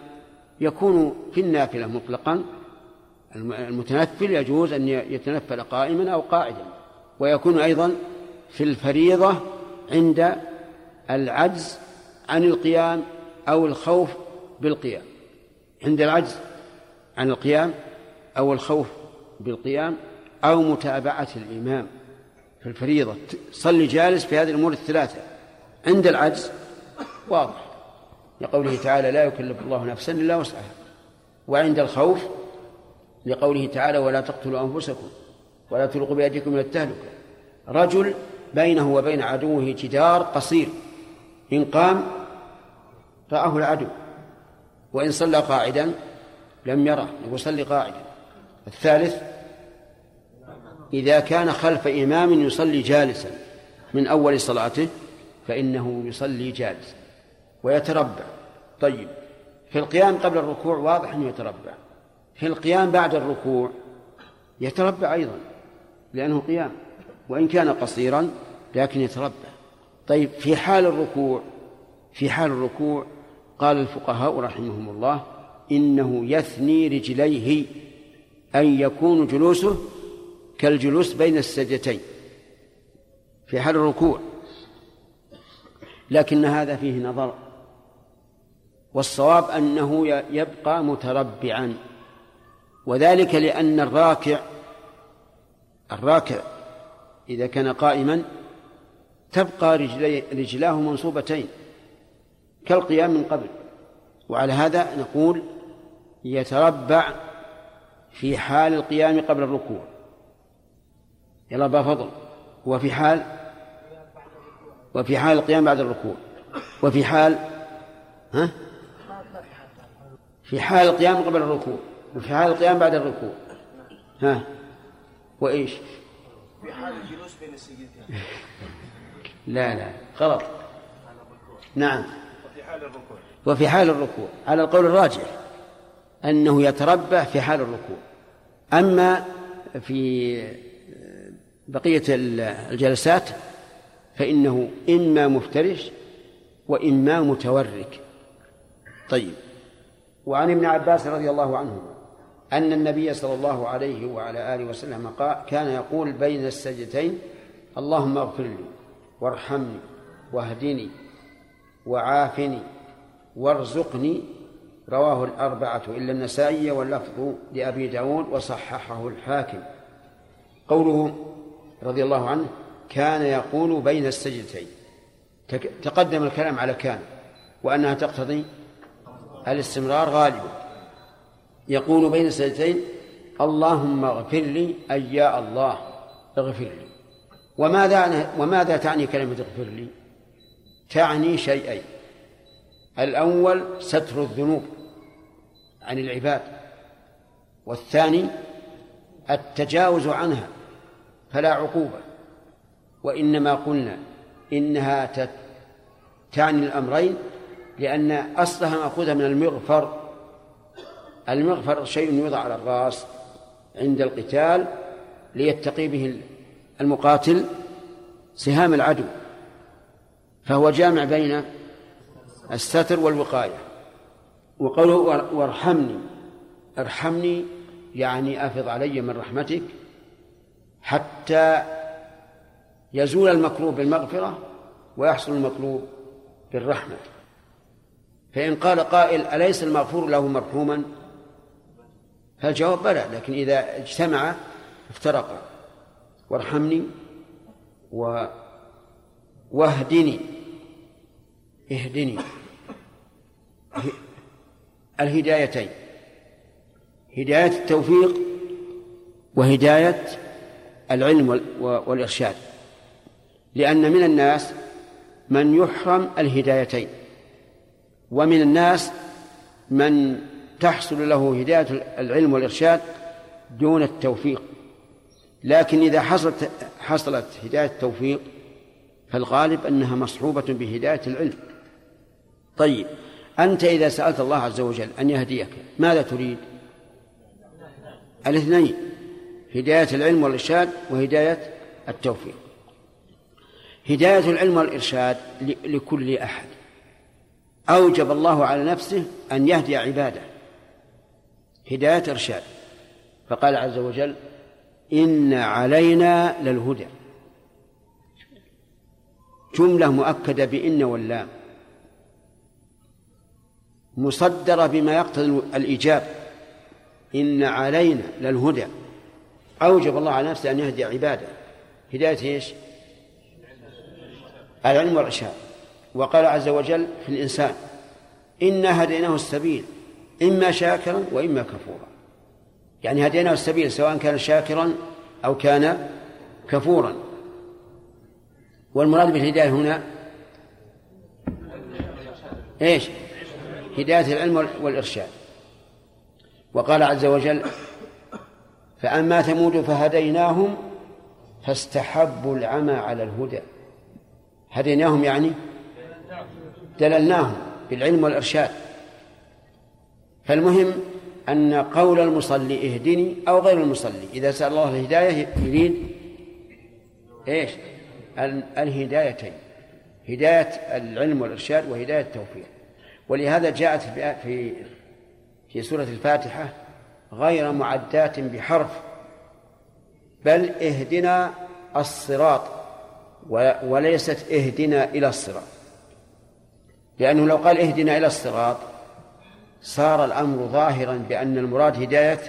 يكون في النافلة مطلقا. المتنفل يجوز أن يتنفل قائما أو قاعدا. ويكون أيضا في الفريضة عند العجز عن القيام أو الخوف بالقيام. عند العجز عن القيام أو الخوف بالقيام أو متابعة الإمام. في الفريضة. صلي جالس في هذه الأمور الثلاثة. عند العجز واضح. لقوله تعالى لا يكلف الله نفسا إلا وسعها. وعند الخوف لقوله تعالى ولا تقتلوا أنفسكم ولا تلقوا بأيديكم من التهلكة. رجل بينه وبين عدوه جدار قصير. إن قام رآه العدو. وإن صلى قاعدا لم يره. يصلي قاعدا. الثالث إذا كان خلف إمام يصلي جالسا من أول صلاته فإنه يصلي جالسا ويتربع. طيب في القيام قبل الركوع واضح أنه يتربع. في القيام بعد الركوع يتربع أيضا لأنه قيام وإن كان قصيرا لكن يتربع. طيب في حال الركوع في حال الركوع قال الفقهاء رحمهم الله إنه يثني رجليه أن يكون جلوسه كالجلوس بين السجدتين في حال الركوع لكن هذا فيه نظر والصواب أنه يبقى متربعا وذلك لأن الراكع الراكع إذا كان قائما تبقى رجلي رجلاه منصوبتين كالقيام من قبل وعلى هذا نقول يتربع في حال القيام قبل الركوع. يلا أبا فضل. وفي حال وفي حال القيام بعد الركوع. وفي حال ها؟ في حال القيام قبل الركوع. وفي حال القيام بعد الركوع. ها؟ وإيش؟ في حال الجلوس بين السجدتين. [LAUGHS] لا لا. غلط. نعم. وفي حال الركوع. وفي حال الركوع. على القول الراجح أنه يتربع في حال الركوع. أما في بقية الجلسات فإنه إما مفترش وإما متورك. طيب. وعن ابن عباس رضي الله عنه أن النبي صلى الله عليه وعلى آله وسلم قال كان يقول بين السجدتين اللهم اغفر لي وارحمني واهدني وعافني وارزقني. رواه الأربعة إلا النسائي واللفظ لأبي داود وصححه الحاكم. قوله رضي الله عنه كان يقول بين السجدتين. تقدم الكلام على كان وأنها تقتضي الاستمرار غالبا. يقول بين السجدتين اللهم اغفر لي أي يا الله اغفر لي. وماذا وماذا تعني كلمة اغفر لي؟ تعني شيئين. الأول ستر الذنوب عن العباد والثاني التجاوز عنها. فلا عقوبة. وإنما قلنا إنها تعني الأمرين لأن أصلها مأخوذة من المغفر. المغفر شيء يوضع على الرأس عند القتال ليتقي به المقاتل سهام العدو. فهو جامع بين الستر والوقاية. وقوله وارحمني ارحمني يعني أفض علي من رحمتك. حتى يزول المكروب بالمغفرة ويحصل المطلوب بالرحمة. فإن قال قائل أليس المغفور له مرحوما؟ فالجواب بلى لكن إذا اجتمع افترقا وارحمني و واهدني اهدني. الهدايتين. هداية التوفيق وهداية العلم والإرشاد. لأن من الناس من يحرم الهدايتين ومن الناس من تحصل له هداية العلم والإرشاد دون التوفيق. لكن إذا حصلت حصلت هداية التوفيق فالغالب أنها مصحوبة بهداية العلم. طيب أنت إذا سألت الله عز وجل أن يهديك ماذا تريد؟ الاثنين. هداية العلم والإرشاد وهداية التوفيق. هداية العلم والإرشاد لكل أحد. أوجب الله على نفسه أن يهدي عباده. هداية إرشاد. فقال عز وجل إن علينا للهدى. جملة مؤكدة بإن واللام. مصدرة بما يقتضي الإيجاب. إن علينا للهدى. أوجب الله على نفسه أن يهدي عباده. هداية إيش؟ العلم والإرشاد. وقال عز وجل في الإنسان إنا هديناه السبيل إما شاكرا وإما كفورا. يعني هديناه السبيل سواء كان شاكرا أو كان كفورا. والمراد بالهداية هنا إيش؟ هداية العلم والإرشاد. وقال عز وجل فأما ثمود فهديناهم فاستحبوا العمى على الهدى. هديناهم يعني دللناهم بالعلم والإرشاد. فالمهم أن قول المصلي اهدني أو غير المصلي. إذا سأل الله الهداية يريد إيش؟ الهدايتين. هداية العلم والإرشاد وهداية التوفيق. ولهذا جاءت في في سورة الفاتحة غير معدات بحرف بل اهدنا الصراط وليست اهدنا إلى الصراط. لأنه لو قال اهدنا إلى الصراط صار الأمر ظاهرا بأن المراد هداية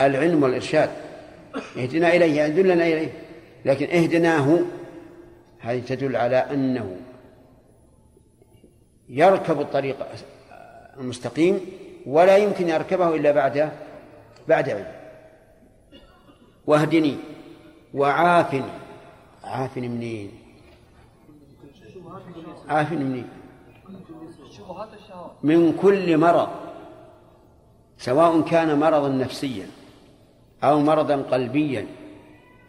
العلم والإرشاد. اهدنا إليه يعني دلنا إليه لكن اهدناه هذه تدل على أنه يركب الطريق المستقيم ولا يمكن يركبه إلا بعد بعد علم. واهدني وعافني. عافني منين؟ عافني منين؟ من كل مرض سواء كان مرضا نفسيا أو مرضا قلبيا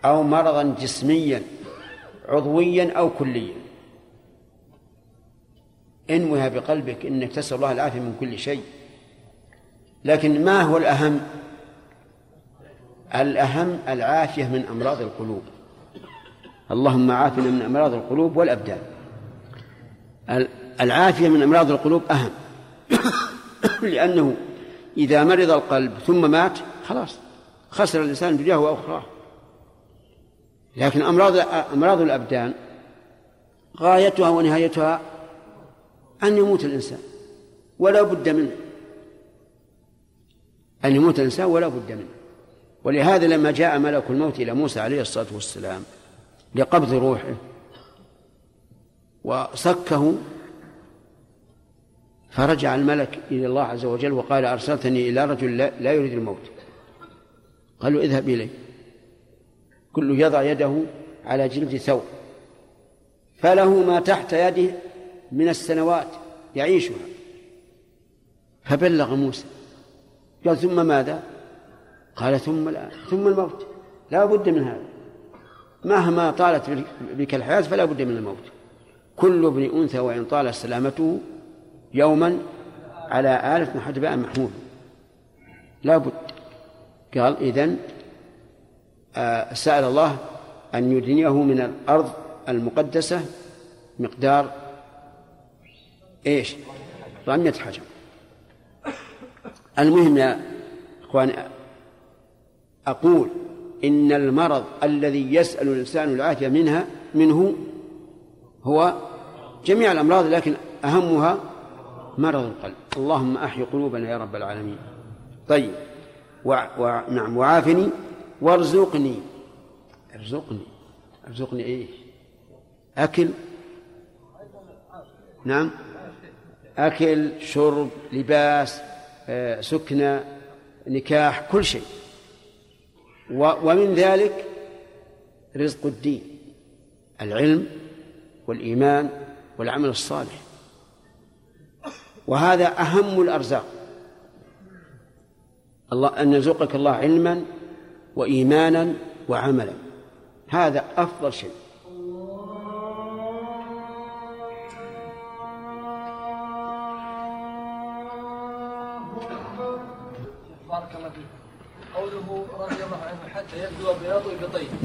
أو مرضا جسميا عضويا أو كليا. انوها بقلبك إنك تسأل الله العافية من كل شيء. لكن ما هو الأهم؟ الأهم العافية من أمراض القلوب. اللهم عافنا من أمراض القلوب والأبدان. العافية من أمراض القلوب أهم. [COUGHS] لأنه إذا مرض القلب ثم مات خلاص خسر الإنسان دنياه وأخراه. لكن أمراض أمراض الأبدان غايتها ونهايتها أن يموت الإنسان ولا بد منه. أن يموت الإنسان ولا بد منه. ولهذا لما جاء ملك الموت إلى موسى عليه الصلاة والسلام لقبض روحه وصكه فرجع الملك إلى الله عز وجل وقال أرسلتني إلى رجل لا يريد الموت. قالوا اذهب إليه. كل يضع يده على جلد ثوب. فله ما تحت يده من السنوات يعيشها. فبلغ موسى. قال ثم ماذا؟ قال ثم الآن ثم الموت. لا بد من هذا. مهما طالت بك الحياة فلا بد من الموت. كل ابن أنثى وإن طالت سلامته يوما على آلة حجباء محمود. لا بد. قال إذن آه سأل الله أن يدنيه من الأرض المقدسة مقدار إيش؟ رمية حجر. المهم يا إخواني أقول إن المرض الذي يسأل الإنسان العافية منها منه هو جميع الأمراض لكن أهمها مرض القلب. اللهم أحي قلوبنا يا رب العالمين. طيب و... و... نعم وعافني وارزقني. ارزقني. ارزقني إيش؟ أكل. نعم. أكل شرب لباس. سكنى نكاح كل شيء. ومن ذلك رزق الدين العلم والإيمان والعمل الصالح. وهذا أهم الأرزاق. الله أن يرزقك الله علما وإيمانا وعملا. هذا أفضل شيء.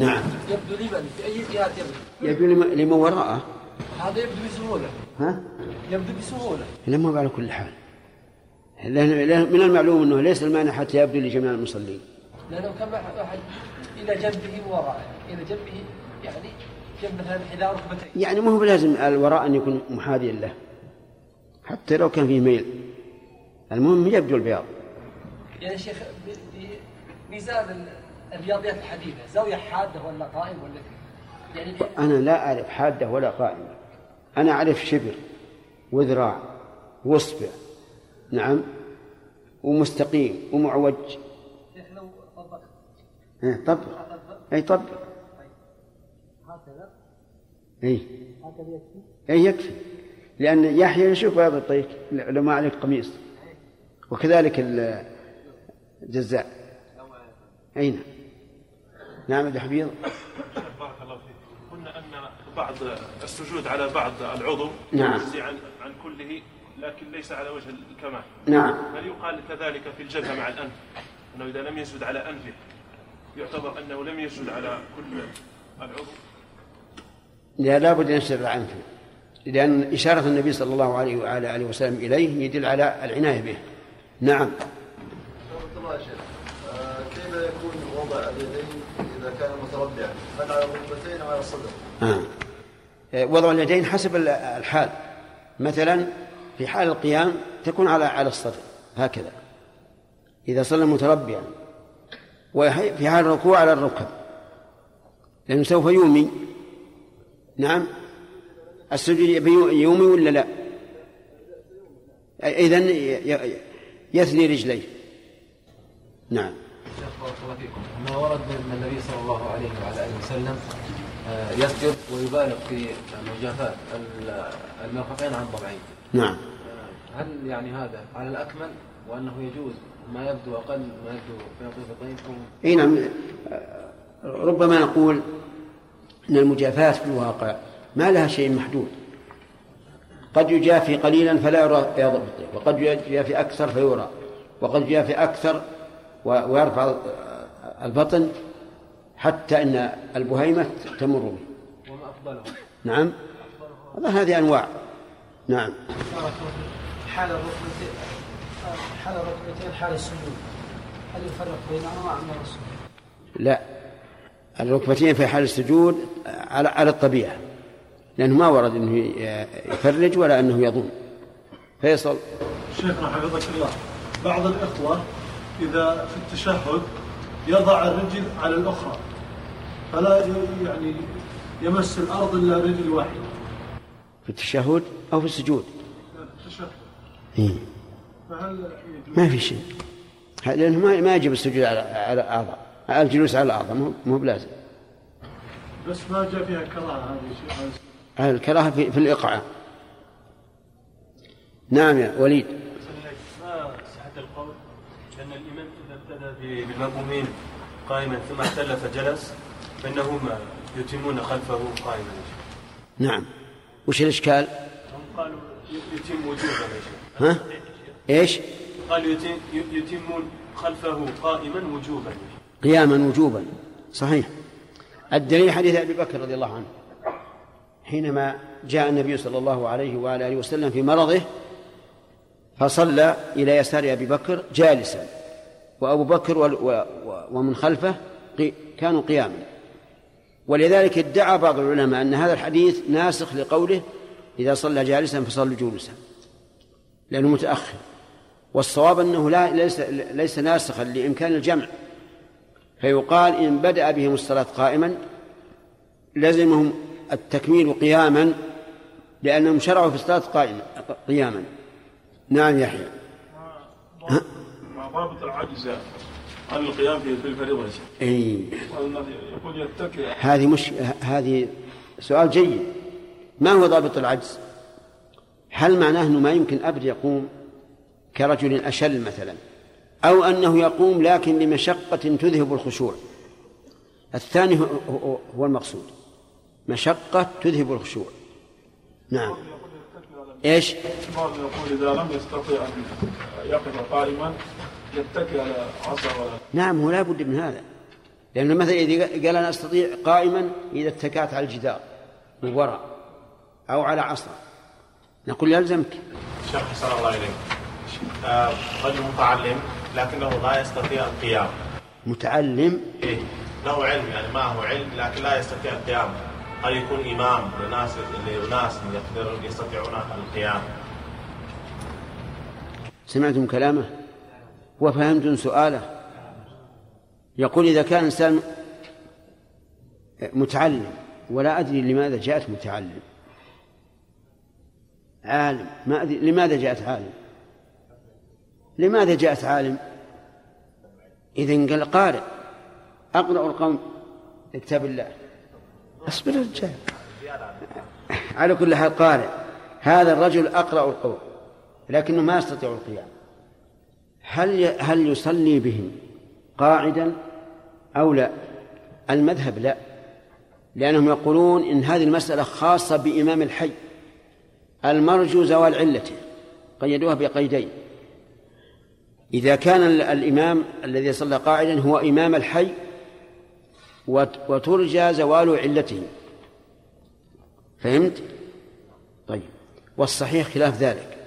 نعم. يبدو لمن في أي جهات يبدو؟ يبدو لم- لمن وراءه. هذا يبدو بسهولة. ها؟ يبدو بسهولة. لما على كل حال. من المعلوم أنه ليس المانع حتى يبدو لجميع المصلين. لأنه كم واحد واحد إلى جنبه ووراءه إلى جنبه يعني جنب مثلا حذاء ركبتيه. يعني ما هو بلازم الوراء أن يكون محاذيا له. حتى لو كان فيه ميل. المهم يبدو البياض. يعني شيخ ميزان الرياضيات الحديثه زاوية حادة ولا قائم ولا؟ يعني أنا لا أعرف حادة ولا قائمة أنا أعرف شبر وذراع وأصبع. نعم. ومستقيم ومعوج. شيخ لو إيه، طبق. أي طبق. هكذا؟ أي. هكذا يكفي؟ أي يكفي. لأن يحيى يشوف بياض الطيك لو ما عليك قميص. وكذلك ال- الجزاء. أي نعم. نعم أبي حفيظ بارك الله فيك. قلنا أن بعض السجود على بعض العضو نعم. يجزي عن عن كله لكن ليس على وجه الكمال. نعم. هل يقال كذلك في الجبهة مع الأنف؟ أنه إذا لم يسجد على انفه يعتبر أنه لم يسجد على كل العضو؟ لا لابد أن يشتغل عنه لأن إشارة النبي صلى الله عليه وعلى آله وسلم إليه يدل على العناية به. نعم. الله يا آه، كيف يكون وضع اليدين؟ كان متربعا هل على الركبتين على الصدر؟ آه. آه، وضع اليدين حسب ال- الحال. مثلا في حال القيام تكون على على الصدر. هكذا. إذا صلى متربعا وفي حال الركوع على الركب. لأنه سوف يومي. نعم. السجود يومي ولا لا؟ إذا يثني رجليه. نعم. ما ورد من النبي صلى الله عليه وعلى آله وسلم آه، يسجد ويبالغ في مجافاة ال- المرفقين عن ضبعين نعم. آه، هل يعني هذا على الأكمل وأنه يجوز ما يبدو أقل ما يبدو في الضبعين أو أي نعم. ربما نقول إن المجافاة في الواقع ما لها شيء محدود. قد يجافي قليلا فلا يرى البطيء وقد يجافي أكثر فيرى وقد يجافي أكثر ويرفع البطن حتى إن البهيمة تمر به. وما افضله نعم. والله هذه أنواع. نعم. حال الركبتين حال الركبتين حال السجود. هل يفرق بينهما ام الرسول؟ لا. الركبتين في حال السجود على على الطبيعة. لأنه ما ورد إنه يفرج ولا إنه يضم. فيصل. شيخنا حفظك الله. بعض الإخوة إذا في التشهد يضع الرجل على الأخرى فلا يعني يمس الأرض إلا رجل واحدة في التشهد أو في السجود؟ في التشهد. إيه. ما في شيء. لأنه ما ما يجب السجود على على الأعضاء الجلوس على الأعضاء مو مو بلازم. بس ما جاء فيها كراهة هذه الكراهة في, في الايقاع نعم يا وليد ما صحة القول أن الإمام ابتدى بالمأمومين قائما ثم اعتل فجلس فإنهم يتمون خلفه قائما. نعم. وش الإشكال؟ هم قالوا يتم وجوبا ها؟ إيش؟ قالوا يتم يتمون خلفه قائما وجوبا قياما وجوبا. صحيح. الدليل حديث أبي بكر رضي الله عنه. حينما جاء النبي صلى الله عليه وعلى اله وسلم في مرضه فصلى إلى يسار أبي بكر جالسا. وأبو بكر ومن خلفه كانوا قياما. ولذلك ادعى بعض العلماء أن هذا الحديث ناسخ لقوله إذا صلى جالسا فصلوا جلوسا لأنه متأخر. والصواب أنه لا ليس ليس ناسخا لإمكان الجمع. فيقال إن بدأ بهم الصلاة قائما لزمهم التكميل قياما لأنهم شرعوا في الصلاة قائما قياما. نعم يحيى. مع ضابط العجز عن القيام في الفريضة. والنبي يقول يتكئ. هذه مش هذه سؤال جيد. ما هو ضابط العجز؟ هل معناه إنه ما يمكن أبد يقوم كرجل أشل مثلا؟ أو أنه يقوم لكن لمشقة تذهب الخشوع؟ الثاني هو- المقصود. مشقة تذهب الخشوع. نعم. إيش؟ يقول إذا لم يستطع أن يقف قائما يتكي على عصا ولا نعم هو لا بد من هذا. لأنه مثلا إذا قال أنا أستطيع قائما إذا اتكأت على الجدار من وراء أو على عصا. نقول يلزمك. شيخ حسن الله إليك. آه، رجل متعلم لكنه لا يستطيع القيام. متعلم؟ إيه له علم يعني معه علم لكن لا يستطيع القيام. هل يكون إمام لناس لناس يقدرون يستطيعون القيام. سمعتم كلامه؟ وفهمتم سؤاله؟ يقول إذا كان إنسان متعلم ولا أدري لماذا جاءت متعلم. عالم ما أدري لماذا جاءت عالم؟ لماذا جاءت عالم؟ إذا قال قارئ. أقرأ القوم كتاب الله. اصبر الرجال على كل حال قارئ هذا الرجل أقرأ القوم لكنه ما يستطيع القيام. هل هل يصلي بهم قاعدا أو لا؟ المذهب لا لأنهم يقولون إن هذه المسألة خاصة بإمام الحي المرجو زوال علته قيدوها بقيدين. إذا كان الإمام الذي صلى قاعدا هو إمام الحي وترجى زوال علته. فهمت؟ طيب. والصحيح خلاف ذلك.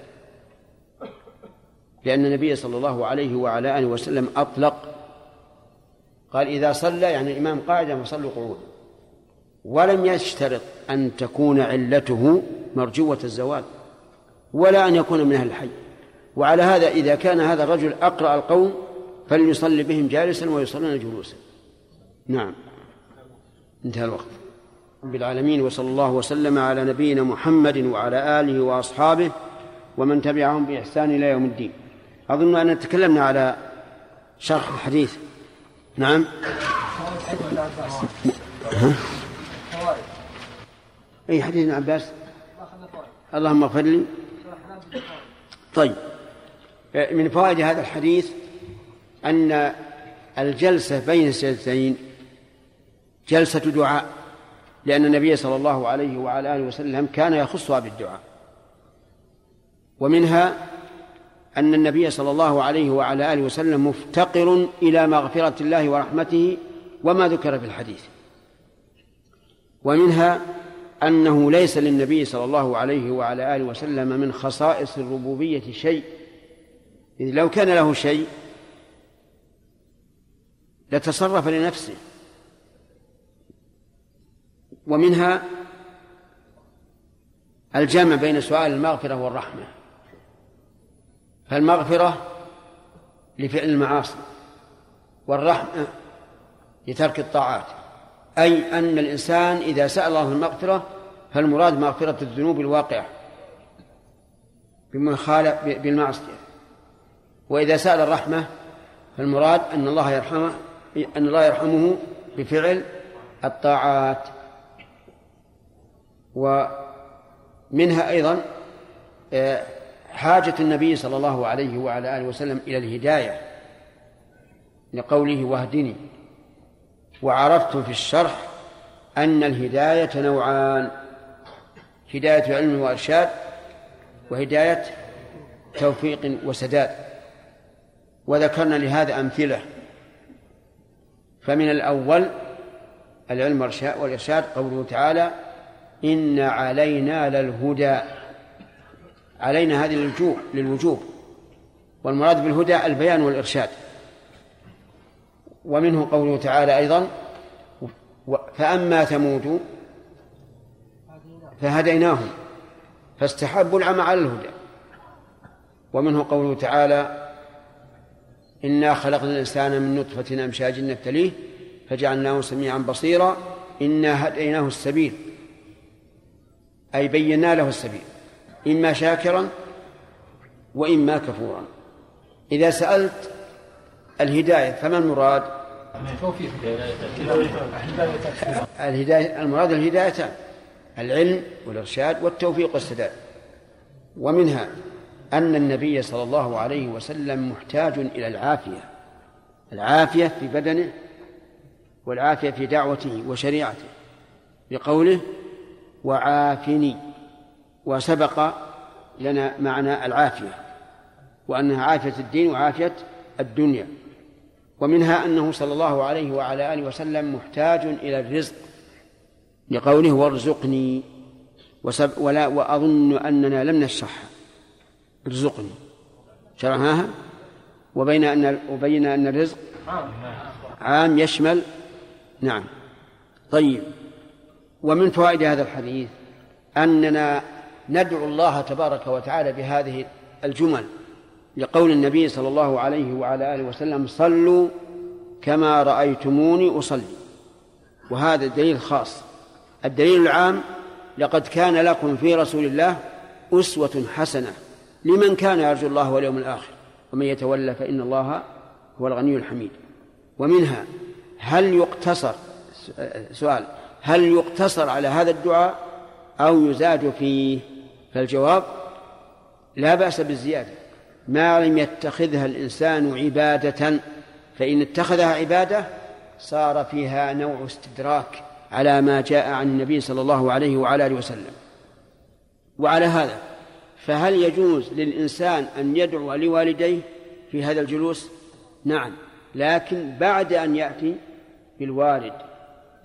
لأن النبي صلى الله عليه وعلى آله وسلم أطلق. قال إذا صلى يعني الإمام قاعدا فصلوا قعودا ولم يشترط أن تكون علته مرجوة الزوال ولا أن يكون من أهل الحي. وعلى هذا إذا كان هذا الرجل أقرأ القوم فليصلي بهم جالسا ويصلون جلوسا. نعم. انتهى الوقت. رب العالمين وصلى الله وسلم على نبينا محمد وعلى آله وأصحابه ومن تبعهم بإحسان إلى يوم الدين. أظن أن تكلمنا على شرح الحديث. نعم؟ أي حديث ابن عباس؟ اللهم اغفر لي. طيب. من فوائد هذا الحديث أن الجلسة بين السجدتين جلسة دعاء لأن النبي صلى الله عليه وعلى آله وسلم كان يخصها بالدعاء. ومنها أن النبي صلى الله عليه وعلى آله وسلم مفتقر إلى مغفرة الله ورحمته وما ذكر في الحديث. ومنها أنه ليس للنبي صلى الله عليه وعلى آله وسلم من خصائص الربوبية شيء. إذ لو كان له شيء لتصرف لنفسه. ومنها الجمع بين سؤال المغفرة والرحمة. فالمغفرة لفعل المعاصي والرحمة لترك الطاعات. أي أن الإنسان إذا سأل الله المغفرة فالمراد مغفرة الذنوب الواقعة بمخالف بالمعصية. وإذا سأل الرحمة فالمراد أن الله يرحمه أن الله يرحمه بفعل الطاعات. ومنها أيضا آه، حاجة النبي صلى الله عليه وعلى آله وسلم إلى الهداية لقوله واهدني. وعرفت في الشرح أن الهداية نوعان هداية علم وإرشاد وهداية توفيق وسداد. وذكرنا لهذا أمثلة. فمن الأول العلم والإرشاد قوله تعالى إن علينا للهدى. علينا هذه للوجوب للوجوب. والمراد بالهدى البيان والإرشاد. ومنه قوله تعالى أيضا فأما ثمود فهديناهم فاستحبوا العمى على الهدى. ومنه قوله تعالى إنا خلقنا الإنسان من نطفة أمشاج نبتليه فجعلناه سميعا بصيرا. إنا هديناه السبيل. أي بينا له السبيل. إما شاكرا وإما كفورا. إذا سألت الهداية فما المراد؟ الهداية المراد الهدايتان العلم والإرشاد والتوفيق والسداد. ومنها أن النبي صلى الله عليه وسلم محتاج إلى العافية العافية في بدنه والعافية في دعوته وشريعته بقوله وعافني وسبق لنا معنى العافية وأنها عافية الدين وعافية الدنيا ومنها أنه صلى الله عليه وعلى آله وسلم محتاج إلى الرزق لقوله وارزقني ولا وأظن أننا لم نشرحها ارزقني. شرحناها؟ وبين أن وبين أن الرزق عام يشمل نعم. طيب ومن فوائد هذا الحديث أننا ندعو الله تبارك وتعالى بهذه الجمل لقول النبي صلى الله عليه وعلى آله وسلم صلوا كما رأيتموني أصلي. وهذا دليل خاص. الدليل العام لقد كان لكم في رسول الله أسوة حسنة لمن كان يرجو الله واليوم الآخر ومن يتولى فإن الله هو الغني الحميد. ومنها هل يقتصر سؤال هل يقتصر على هذا الدعاء أو يزاد فيه؟ فالجواب لا بأس بالزيادة. ما لم يتخذها الإنسان عبادة فإن اتخذها عبادة صار فيها نوع استدراك على ما جاء عن النبي صلى الله عليه وعلى آله وسلم. وعلى هذا فهل يجوز للإنسان أن يدعو لوالديه في هذا الجلوس؟ نعم لكن بعد أن يأتي بالوالد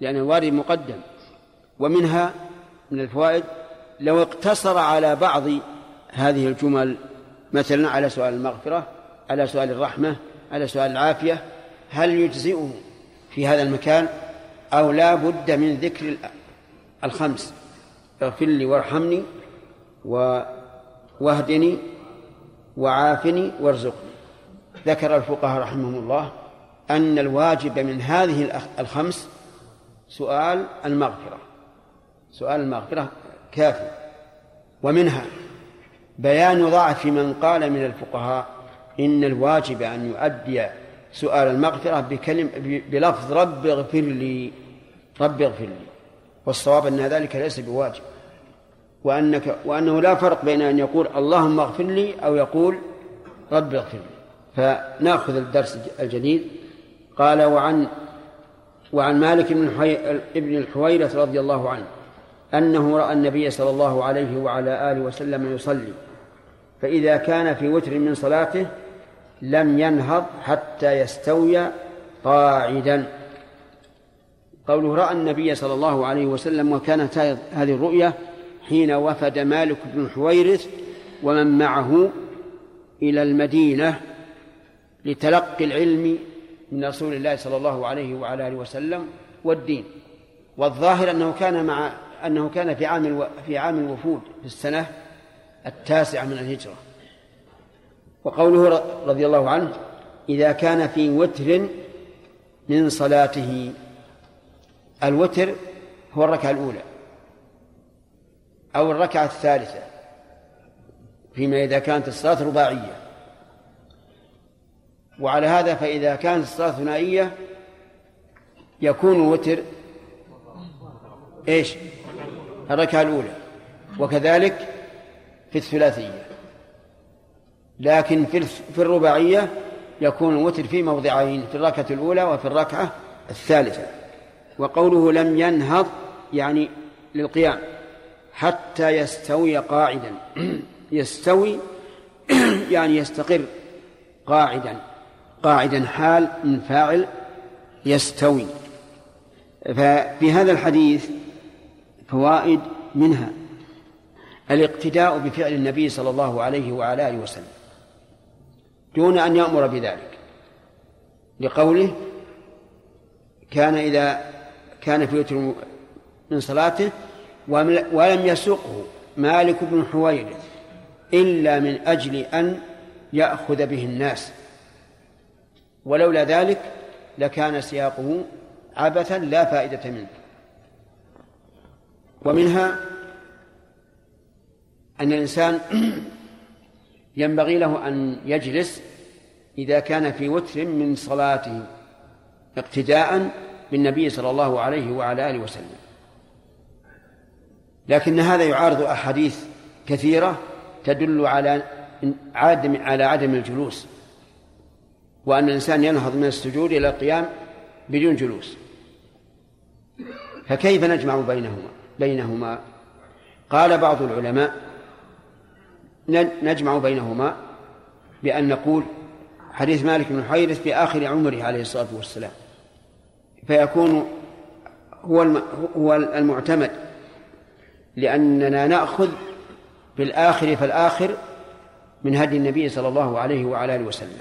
لأن الوالد مقدم ومنها من الفوائد لو اقتصر على بعض هذه الجمل مثلا على سؤال المغفرة على سؤال الرحمة على سؤال العافية هل يجزئه في هذا المكان؟ أو لا بد من ذكر الخمس. اغفر لي وارحمني واهدني وعافني وارزقني. ذكر الفقهاء رحمهم الله أن الواجب من هذه الخمس سؤال المغفرة. سؤال المغفرة كافي. ومنها بيان ضعف من قال من الفقهاء إن الواجب أن يؤدي سؤال المغفرة بكلم بلفظ رب اغفر لي رب اغفر لي. والصواب أن ذلك ليس بواجب. وأنك وأنه لا فرق بين أن يقول اللهم اغفر لي أو يقول رب اغفر لي. فنأخذ الدرس الجديد. قال وعن وعن مالك بن ابن الحويرة رضي الله عنه. أنه رأى النبي صلى الله عليه وعلى آله وسلم يصلي فإذا كان في وتر من صلاته لم ينهض حتى يستوي قاعدا. قوله رأى النبي صلى الله عليه وسلم وكانت هذه الرؤيا حين وفد مالك بن حويرث ومن معه إلى المدينة لتلقي العلم من رسول الله صلى الله عليه وعلى آله وسلم والدين. والظاهر أنه كان مع أنه كان في عام في عام الوفود في السنة التاسعة من الهجرة. وقوله رضي الله عنه إذا كان في وتر من صلاته. الوتر هو الركعة الأولى أو الركعة الثالثة فيما إذا كانت الصلاة رباعية. وعلى هذا فإذا كانت الصلاة ثنائية يكون وتر إيش؟ الركعة الأولى. وكذلك في الثلاثية. لكن في الرباعية يكون الوتر في موضعين في الركعة الأولى وفي الركعة الثالثة. وقوله لم ينهض يعني للقيام حتى يستوي قاعدا. [CLEARS THROAT] يستوي [CLEARS THROAT] يعني يستقر قاعدا. قاعدا حال من فاعل يستوي. ففي هذا الحديث فوائد منها الاقتداء بفعل النبي صلى الله عليه وعلى آله وسلم دون أن يأمر بذلك. لقوله كان إذا كان في وتر من صلاته ولم يسقه مالك بن حويرث إلا من أجل أن يأخذ به الناس. ولولا ذلك لكان سياقه عبثا لا فائدة منه. ومنها أن الإنسان [CLEARS THROAT] ينبغي له أن يجلس إذا كان في وتر من صلاته اقتداء بالنبي صلى الله عليه وعلى آله وسلم. لكن هذا يعارض أحاديث كثيرة تدل على عدم على عدم الجلوس وأن الإنسان ينهض من السجود إلى القيام بدون جلوس. فكيف نجمع بينهما؟ بينهما. قال بعض العلماء نجمع بينهما بأن نقول حديث مالك بن حيرث في آخر عمره عليه الصلاة والسلام. فيكون هو هو المعتمد لأننا نأخذ بالآخر فالآخر من هدي النبي صلى الله عليه وعلى آله وسلم.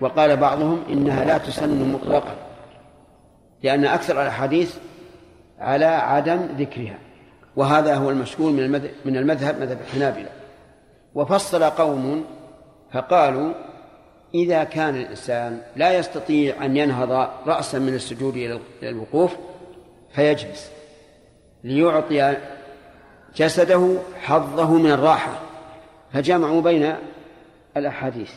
وقال بعضهم إنها لا تسن مطلقا لأن أكثر الأحاديث على عدم ذكرها. وهذا هو المشهور من من المذهب مذهب الحنابلة وفصل قوم فقالوا إذا كان الإنسان لا يستطيع أن ينهض رأسا من السجود إلى الوقوف فيجلس ليعطي جسده حظه من الراحة. فجمعوا بين الأحاديث.